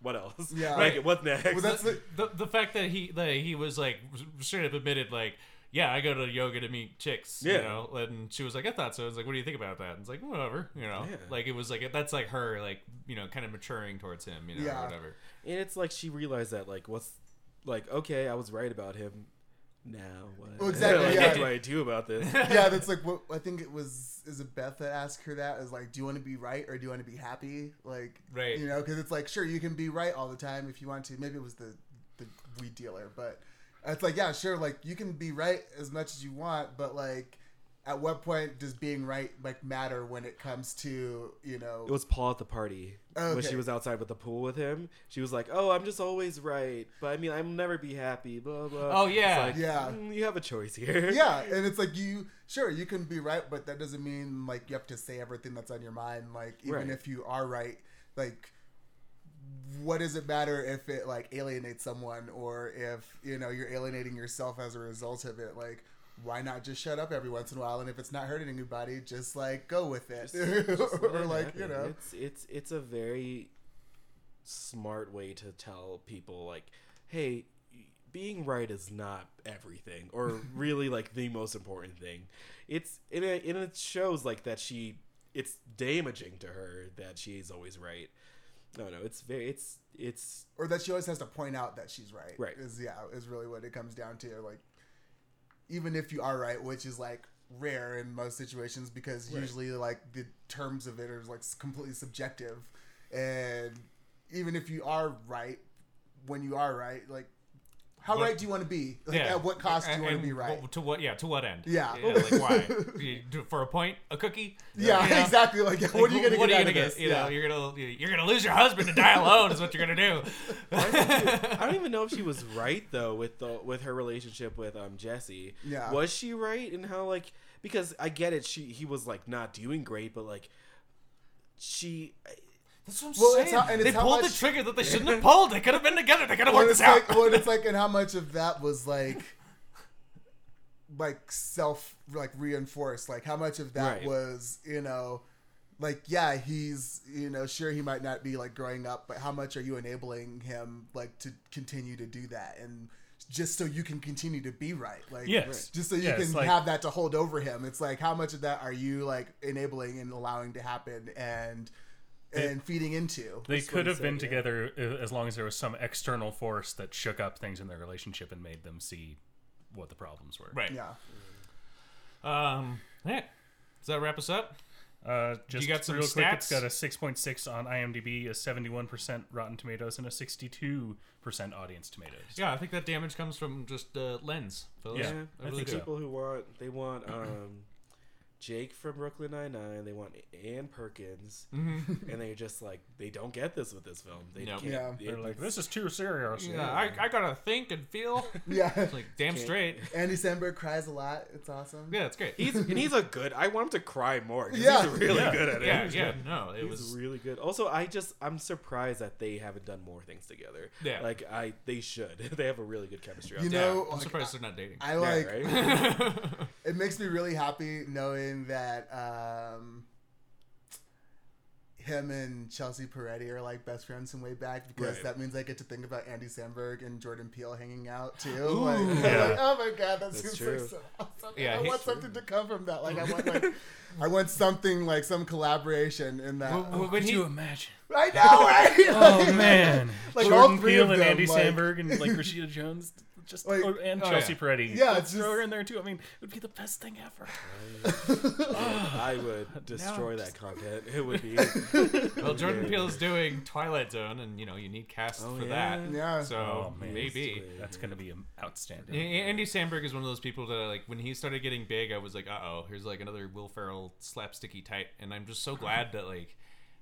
what else? Yeah. like, Right. what's next?" Well, that's the, the the fact that he that he was like straight up admitted like yeah I go to yoga to meet chicks Yeah. you know and she was like I thought so I was like what do you think about that and it's like whatever you know Yeah. like it was like that's like her like you know kind of maturing towards him you know Yeah. or whatever And it's like she realized that, like, what's, like, okay, I was right about him. Now what? Well, exactly, Like, yeah. What do I do about this? yeah, that's like what I think it was. Is it Beth that asked her that? Is like, do you want to be right or do you want to be happy? Like, Right. You know, because it's like, sure, you can be right all the time if you want to. Maybe it was the the weed dealer, but it's like, yeah, sure, like you can be right as much as you want, but like, at what point does being right like matter when it comes to you know? It was Paul at the party when she was outside with the pool with him. She was like, "Oh, I'm just always right, but I mean, I'll never be happy." Blah blah. Oh, yeah. Like, Yeah. mm, you have a choice here. yeah, and it's like you sure you can be right, but that doesn't mean like you have to say everything that's on your mind. Like even Right. if you are right, like what does it matter if it like alienates someone or if you know you're alienating yourself as a result of it? Like why not just shut up every once in a while? And if it's not hurting anybody, just like go with it, Just let or like happen. you know. it's it's it's a very smart way to tell people like, "Hey, being right is not everything, or really like the most important thing." It's and it, and it shows like that she it's damaging to her that she's always right. No, no, it's very it's it's or that she always has to point out that she's right. Right. Is yeah, is really what it comes down to. Like, even if you are right, which is like rare in most situations because Right. usually like the terms of it are like completely subjective, and even if you are right, when you are right, like. How What- right do you want to be? Like, yeah At what cost do you want to be right? to what yeah to what end Yeah. like why for a point a cookie yeah, You know? exactly. Like, Like, what are you gonna what get are you gonna this? get? You yeah. know, you're gonna you're gonna lose your husband to die alone is what you're gonna do. I don't even know if she was right though with the with her relationship with um Jesse. Yeah. Was she right in how like because I get it she he was like not doing great but like she That's what I'm Well, it's saying. how- and they how pulled much- the trigger that they shouldn't have pulled. They could have been together. They could have Well, worked it's this out. like, well, it's like, and how much of that was like, like self, like reinforced. Like how much of that Right. was, you know, like yeah, he's, you know, sure he might not be like growing up, but how much are you enabling him like to continue to do that and just so you can continue to be right, like Yes. just so you Yes, can like- have that to hold over him. It's like how much of that are you like enabling and allowing to happen and and feeding into? They could he have been yeah. together as long as there was some external force that shook up things in their relationship and made them see what the problems were. Right. Yeah. Um. Yeah. Does that wrap us up? Uh, just got some real quick, it's stats? got a 6.6 on IMDb, a 71% Rotten Tomatoes, and a 62% Audience Tomatoes. Yeah, I think that damage comes from just uh, lens. fellas. Yeah, I I really think do. people who want they want um Jake from Brooklyn Nine Nine. They want Ann Perkins, Mm-hmm. and they're just like they don't get this with this film. They Nope. can't. Yeah. it- They're like, this is too serious. Yeah, I, I gotta think and feel. Yeah. It's like damn Can't- straight. Andy Samberg cries a lot. It's awesome. Yeah, it's great. He's and he's a good. I want him to cry more. Yeah. he's really Yeah. good at it. yeah, yeah. No, it He's was. really good. Also, I just I'm surprised that they haven't done more things together. Yeah. like I they should. they have a really good chemistry. You out Yeah, know, I'm like, surprised they're not dating. I like. yeah, right. It makes me really happy knowing that um, him and Chelsea Peretti are like best friends from way back because Right. that means I get to think about Andy Samberg and Jordan Peele hanging out too. Ooh. like, Yeah. like, oh my god, that That's seems true. like so awesome. Yeah, I he- want something to come from that. Like I want like I want something like some collaboration in that. Well, well, Could he, you imagine? I know, right? Oh man, Like, Jordan all three Peele of and Andy like- Samberg and like Rashida Jones, just Like- oh, and oh, Chelsea yeah. Peretti. Yeah, Let's throw her in there too. I mean, it would be the best thing ever. I would destroy that content. It would be. well, Jordan Yeah. Peele is doing Twilight Zone, and you know you need cast Oh, for yeah. that. Yeah. So Oh, man. maybe. That's gonna be um, outstanding. A- Andy Samberg is one of those people that like when he started getting big, I was like, uh oh, here's like another Will Ferrell slapsticky type, and I'm just so glad that like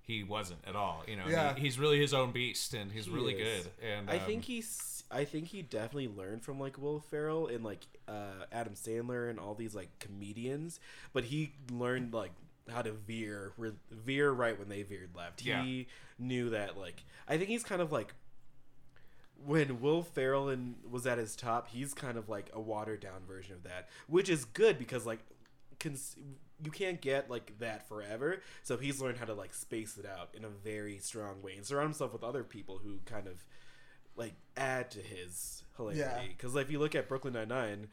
he wasn't at all. You know, Yeah. he, he's really his own beast, and he's He really is. good. And I um, think he's. I think he definitely learned from like Will Ferrell and like uh, Adam Sandler and all these like comedians, but he learned like how to veer re- veer right when they veered left. Yeah. He knew that like I think he's kind of like when Will Ferrell and was at his top, he's kind of like a watered down version of that, which is good because like cons- you can't get like that forever. So he's learned how to like space it out in a very strong way and surround himself with other people who kind of like add to his hilarity. Yeah. Because if you look at Brooklyn Nine Nine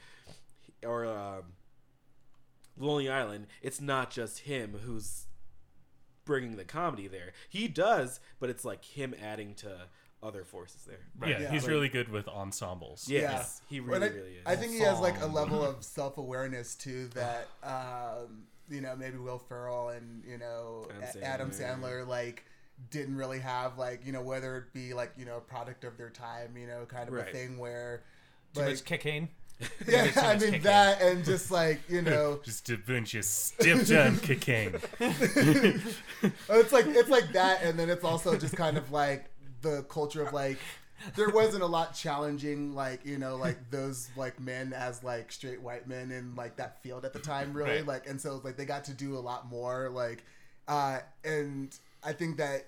or um, Lonely Island, it's not just him who's bringing the comedy there. He does, but it's like him adding to other forces there. Right. Yeah, Yeah. he's Like- really good with ensembles. Yes, he really, I, really is. I think he has like a level of self awareness too that um, you know maybe Will Ferrell and you know Adam A- Adam Sandler. Sandler like didn't really have like you know whether it be like you know a product of their time you know kind of Right. a thing where too like much cocaine. yeah too I mean cocaine. that and just like you know Just a bunch of stiff done cocaine. it's like it's like that and then it's also just kind of like the culture of like there wasn't a lot challenging like you know like those like men as like straight white men in like that field at the time really Right. like and so like they got to do a lot more like uh and i think that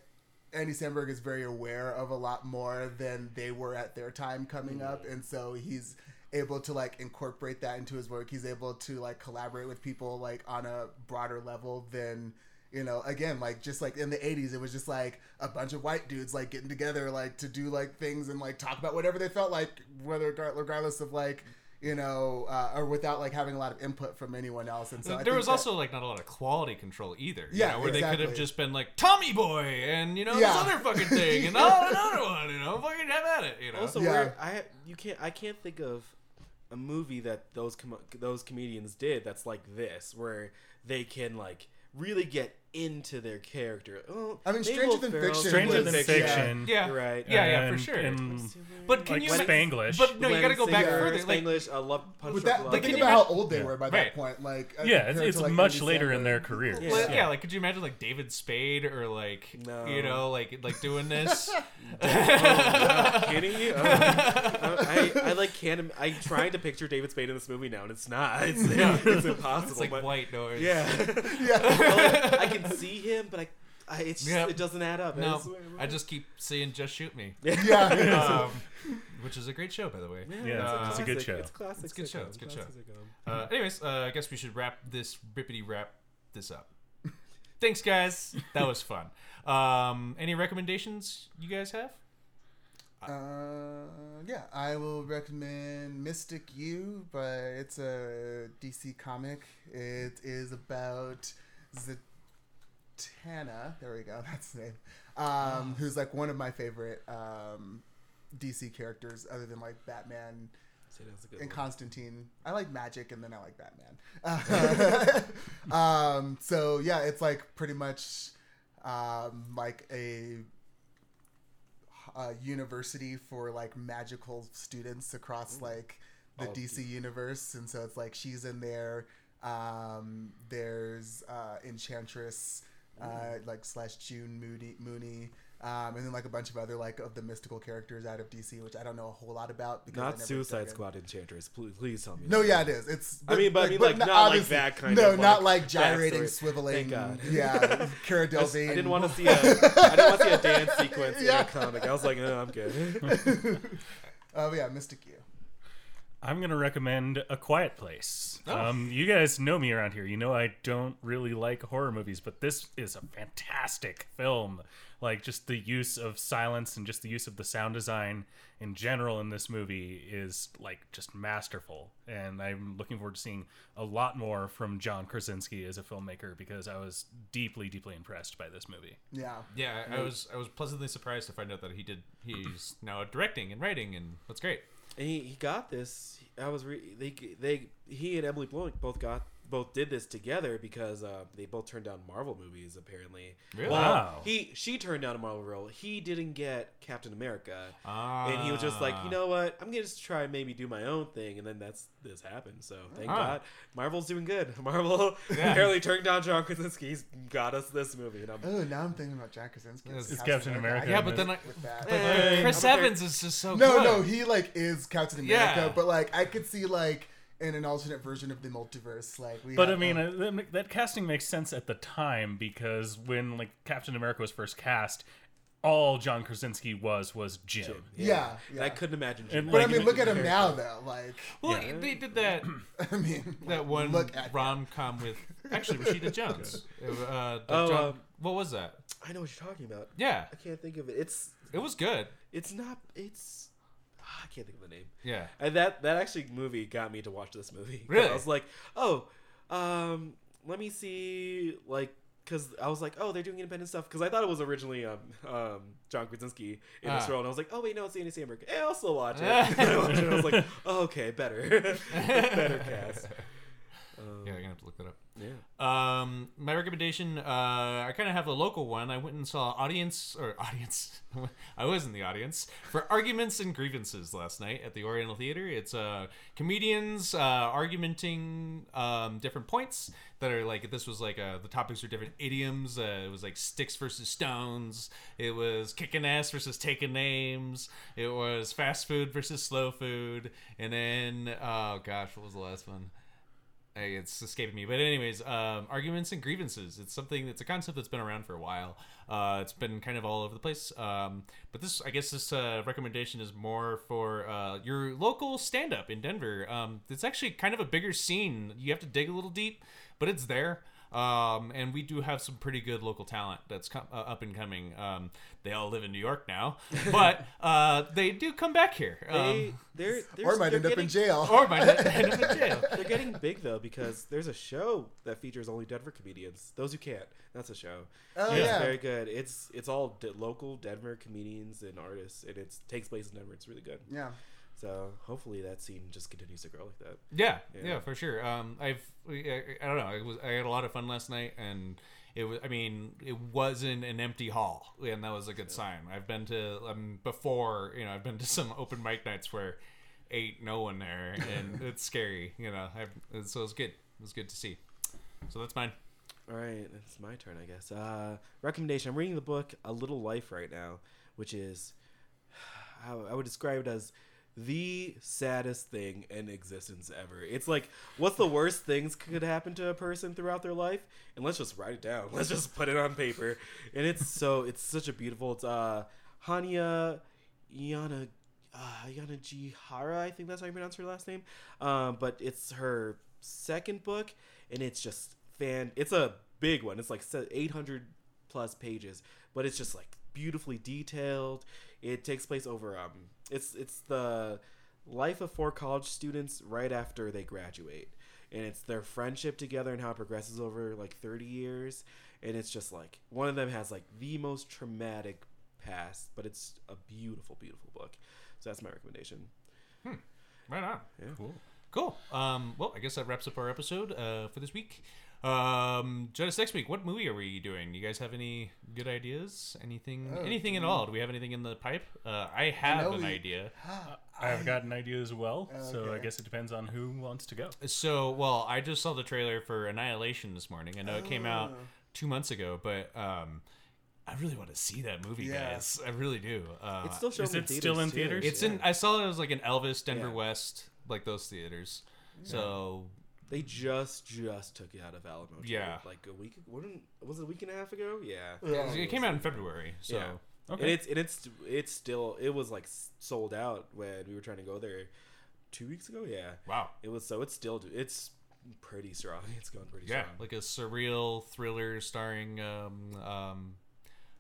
andy samberg is very aware of a lot more than they were at their time coming up mm-hmm. and so he's able to like incorporate that into his work. He's able to like collaborate with people like on a broader level than you know again like just like in the 80s it was just like a bunch of white dudes like getting together like to do like things and like talk about whatever they felt like whether regardless of like you know uh, or without like having a lot of input from anyone else and so I there think was that- also like not a lot of quality control either. you Yeah, know, where they could have just been like Tommy Boy and you know Yeah. this other fucking thing and oh, another one. You know, fucking have at it. You know. Also, Yeah. where I you can't I can't think of a movie that those com- those comedians did that's like this, where they can like really get into their character. Oh, I mean, Stranger Than Ferrell- Fiction Stranger than Fiction. yeah. You're right. Yeah, yeah, for sure. And But can like you Spanglish. But no, you got to go back Singer, further. Like, Spanglish, uh, love punch with that Love. but think about how old they Yeah. were by Right. that point like yeah, it's, it's to, like, much Andy later in their career. Yeah. Well, yeah. like could you imagine like David Spade or like No. you know like like doing this? Oh, kidding you? Oh. I, I like can't. im- I'm trying to picture David Spade in this movie now, and it's not. It's, it's impossible. It's like white noise. Yeah. yeah I can see him, but I, I it's just, Yep. it doesn't add up. No, It's- I just keep seeing Just Shoot Me, yeah um, which is a great show by the way. Yeah, Uh, it's a good show. It's a classic. It's a good show, sitcom, it's a good show. classic sitcom. Uh, anyways, uh, I guess we should wrap this rippity wrap this up. Thanks, guys. That was fun. Um, any recommendations you guys have? Uh, yeah, I will recommend Mystik U, but it's a DC comic. It is about Zatanna. There we go. That's the name. Um, who's like one of my favorite um, DC characters, other than like Batman Say that's a good and one. Constantine. I like magic, and then I like Batman. Um, so yeah, it's like pretty much um, like a, a university for like magical students across like the Oh, DC universe, and so it's like she's in there. Um, there's uh, Enchantress, uh, like slash June Moody Mooney. Um, and then like a bunch of other like of the mystical characters out of DC, which I don't know a whole lot about because I Not never Suicide in. Squad Enchantress. Please, please tell me. No, yeah, it is. It's. I mean, but I mean, like, not like that kind no, of, not like, like gyrating, swiveling. Thank God. Yeah, Cara I, Delevingne. I didn't want to see a. I didn't want to see a dance sequence in Yeah. a comic. I was like, oh, I'm good. Oh yeah, Mystik U. I'm gonna recommend A Quiet Place. Um, you guys know me around here. You know I don't really like horror movies, but this is a fantastic film. Like just the use of silence and just the use of the sound design in general in this movie is like just masterful. And I'm looking forward to seeing a lot more from John Krasinski as a filmmaker because I was deeply, deeply impressed by this movie. Yeah. Yeah, I I was I was pleasantly surprised to find out that he did. He's now directing and writing, and that's great. And he, he got this. I was re- they they he and Emily Blunt both got both did this together because uh, they both turned down Marvel movies apparently. Really? Well, Wow. he she turned down a Marvel role. He didn't get Captain America, Ah. and he was just like, you know what? I'm gonna just try and maybe do my own thing, and then that's this happened. So thank Ah. God, Marvel's doing good. Marvel apparently turned down John Krasinski. He's got us this movie, and I'm Oh, now I'm thinking about John Krasinski. It's Captain America. Yeah, but then I, With that. Eh, Chris I'm. Evans is just so no, good. no, he like is Captain America, Yeah. but like I could see like in an alternate version of the multiverse, like we. But I mean, uh, that, that casting makes sense at the time because when like Captain America was first cast, all John Krasinski was was Jim. yeah, And yeah. I couldn't imagine. And, But I mean, look at him now, though. Like, Well, Yeah. they did that I mean, that one Look at rom com with actually Rashida Jones. Uh, Oh, John- um, what was that? I know what you're talking about. Yeah, I can't think of it. It's it was good. it's not it's. I can't think of the name. Yeah, And that that actually movie got me to watch this movie. Really? I was like, oh, um, let me see, like, because I was like, oh, they're doing independent stuff. Because I thought it was originally um, um, John Krasinski in this Ah. role, and I was like, oh wait, no, it's Andy Samberg. Hey, I'll still watch it. I watched it. and I was like, oh, okay, better, better cast. Um, yeah, I'm gonna have to look that up. yeah. Um, my recommendation, uh, I kind of have a local one. I went and saw audience or audience. I was in the audience for arguments and grievances last night at the Oriental Theater. It's uh, comedians uh, argumenting um, different points that are like this was like uh, the topics are different idioms. Uh, it was like sticks versus stones. It was kicking ass versus taking names. It was fast food versus slow food. And then oh gosh, what was the last one? It's escaping me. But anyways, um, arguments and grievances. It's something. It's a concept that's been around for a while. Uh, it's been kind of all over the place. Um, but this, I guess, this uh, recommendation is more for uh, your local stand-up in Denver. Um, it's actually kind of a bigger scene. You have to dig a little deep, but it's there. Um, and we do have some pretty good local talent that's com- uh, up and coming. Um, they all live in New York now, but uh, they do come back here. They Um, they're, they're or might they're end up in jail. or might end up in jail. They're getting big though because there's a show that features only Denver comedians. Those who can't, that's a show. Oh, it's yeah. very good. It's it's all de- local Denver comedians and artists, and it takes place in Denver. It's really good. yeah. So hopefully that scene just continues to grow like that. Yeah, yeah, Yeah. for sure. Um, I've I, I don't know. I was I had a lot of fun last night, and it was. I mean, it wasn't an empty hall, and that was a good sign. I've been to um before. You know, I've been to some open mic nights where ain't no one there, and it's scary. You know, I've, so it was good. It was good to see. So that's mine. All right, it's my turn, I guess. Uh, recommendation: I'm reading the book A Little Life right now, which is I would describe it as the saddest thing in existence ever. It's like, what's the worst things could happen to a person throughout their life? And let's just write it down. Let's just put it on paper. And it's so it's such a beautiful. It's uh, Hanya Yana. Uh, Yanagihara, I think that's how you pronounce her last name. Um, but it's her second book, and it's just fan. It's a big one. It's like 800 plus pages, but it's just like beautifully detailed. It takes place over um, it's it's the life of four college students right after they graduate, and it's their friendship together and how it progresses over like 30 years. And it's just like one of them has like the most traumatic past, but it's a beautiful, beautiful book. So that's my recommendation. Right on. Yeah. Cool. Cool. Um, well, I guess that wraps up our episode uh, for this week. Um, join us next week. What movie are we doing? You guys have any good ideas? Anything? Oh, anything at all? Do we have anything in the pipe? Uh, I have know an we- idea. I've got an idea as well, so I guess it depends on who wants to go. So, well, I just saw the trailer for Annihilation this morning. I know it came out two months ago, but um, I really want to see that movie, Yeah. guys. I really do. Uh, It's still showing Is in it still in theaters, too. theaters? it's in. I saw it was like in Elvis, Denver Yeah. West, like those theaters. So They just just took it out of Alamo. too, Yeah. like a week. Wasn't was it a week and a half ago? Yeah. it came out in February. So Yeah. Okay. And it's and it's it's still it was like s- sold out when we were trying to go there two weeks ago. Yeah. wow. It was so it's still it's pretty strong. It's going pretty Yeah, strong. like a surreal thriller starring um um.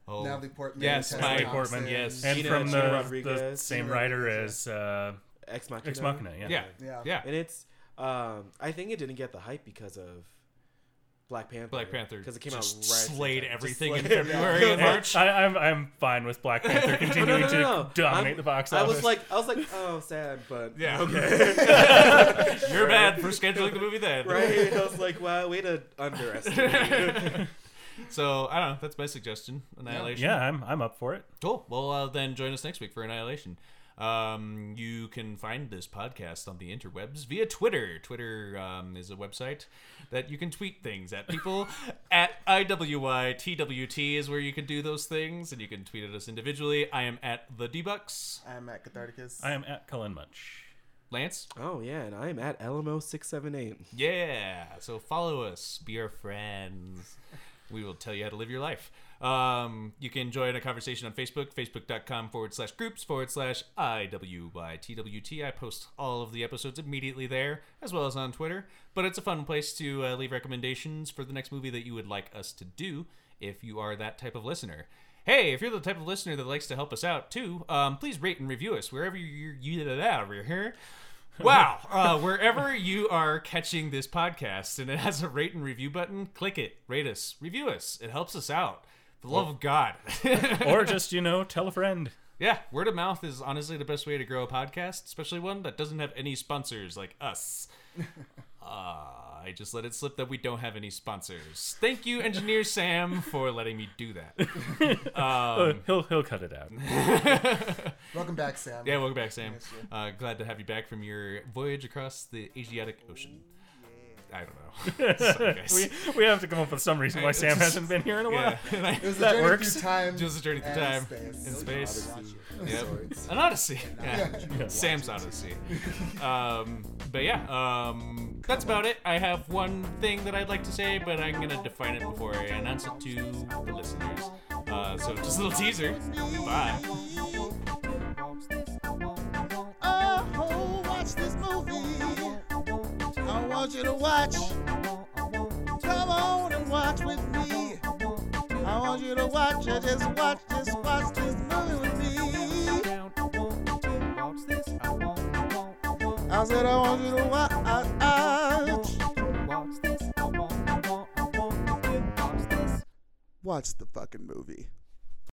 Oh, Natalie Portman. Yes, Tessa Natalie Thompson. Portman, yes. and Gina- from Gina the, the Rodriguez. same Gina writer Rodriguez, as uh, Ex Machina. Ex Machina. Yeah. yeah, Yeah. yeah. And it's um I think it didn't get the hype because of Black Panther. Black Panther because it came just out right. at the slayed time. Just everything in slayed- February and March. I, I'm I'm fine with Black Panther continuing No, no, no, no. to dominate I'm- the box office. I office. was like, I was like, oh, sad, but Yeah. okay, You're bad for scheduling the movie then. right? I was like, wow, way to underestimate. So I don't know. That's my suggestion. Annihilation. yeah, I'm I'm up for it. Cool. Well, uh, then join us next week for Annihilation. Um, you can find this podcast on the interwebs via Twitter. Twitter um, is a website that you can tweet things at people. at IWYTWT is where you can do those things, and you can tweet at us individually. I am at the Debucks. I'm at Catharticus. I am at Cullen Munch. Lance. oh yeah, and I am at Alamo six seven eight. Yeah. So follow us. Be our friends. We will tell you how to live your life. Um, you can join a conversation on Facebook, facebook.com forward slash groups forward slash IWYTWT. I post all of the episodes immediately there, as well as on Twitter. But it's a fun place to uh, leave recommendations for the next movie that you would like us to do if you are that type of listener. Hey, if you're the type of listener that likes to help us out too, um, please rate and review us wherever you're you over here. Wow. Uh, wherever you are catching this podcast and it has a rate and review button, click it, rate us, review us. It helps us out. For the love of God. or just you know tell a friend. yeah, word of mouth is honestly the best way to grow a podcast, especially one that doesn't have any sponsors like us. Uh, I just let it slip that we don't have any sponsors. Thank you, Engineer Sam, for letting me do that. Uh, he'll he'll cut it out. Welcome back, Sam. Yeah, welcome back, Sam. Yes, sir. Uh, glad to have you back from your voyage across the Asiatic Ocean. I don't know. Sorry, we we have to come up with some reason why Sam hasn't been here in a while. yeah, and I- It was That journey works. through time. Just a journey through time space. in space. Odyssey. Yep. Swords. An Odyssey. Yeah. Sam's Odyssey. Um, but yeah, um, that's about it. I have one thing that I'd like to say, but I'm gonna define it before I announce it to the listeners. Uh, so just a little teaser. Bye. Want you to watch. Come on and watch with me. I want you to watch. I just watch, just watch this movie with me. I said I want you to watch. This. Watch the fucking movie.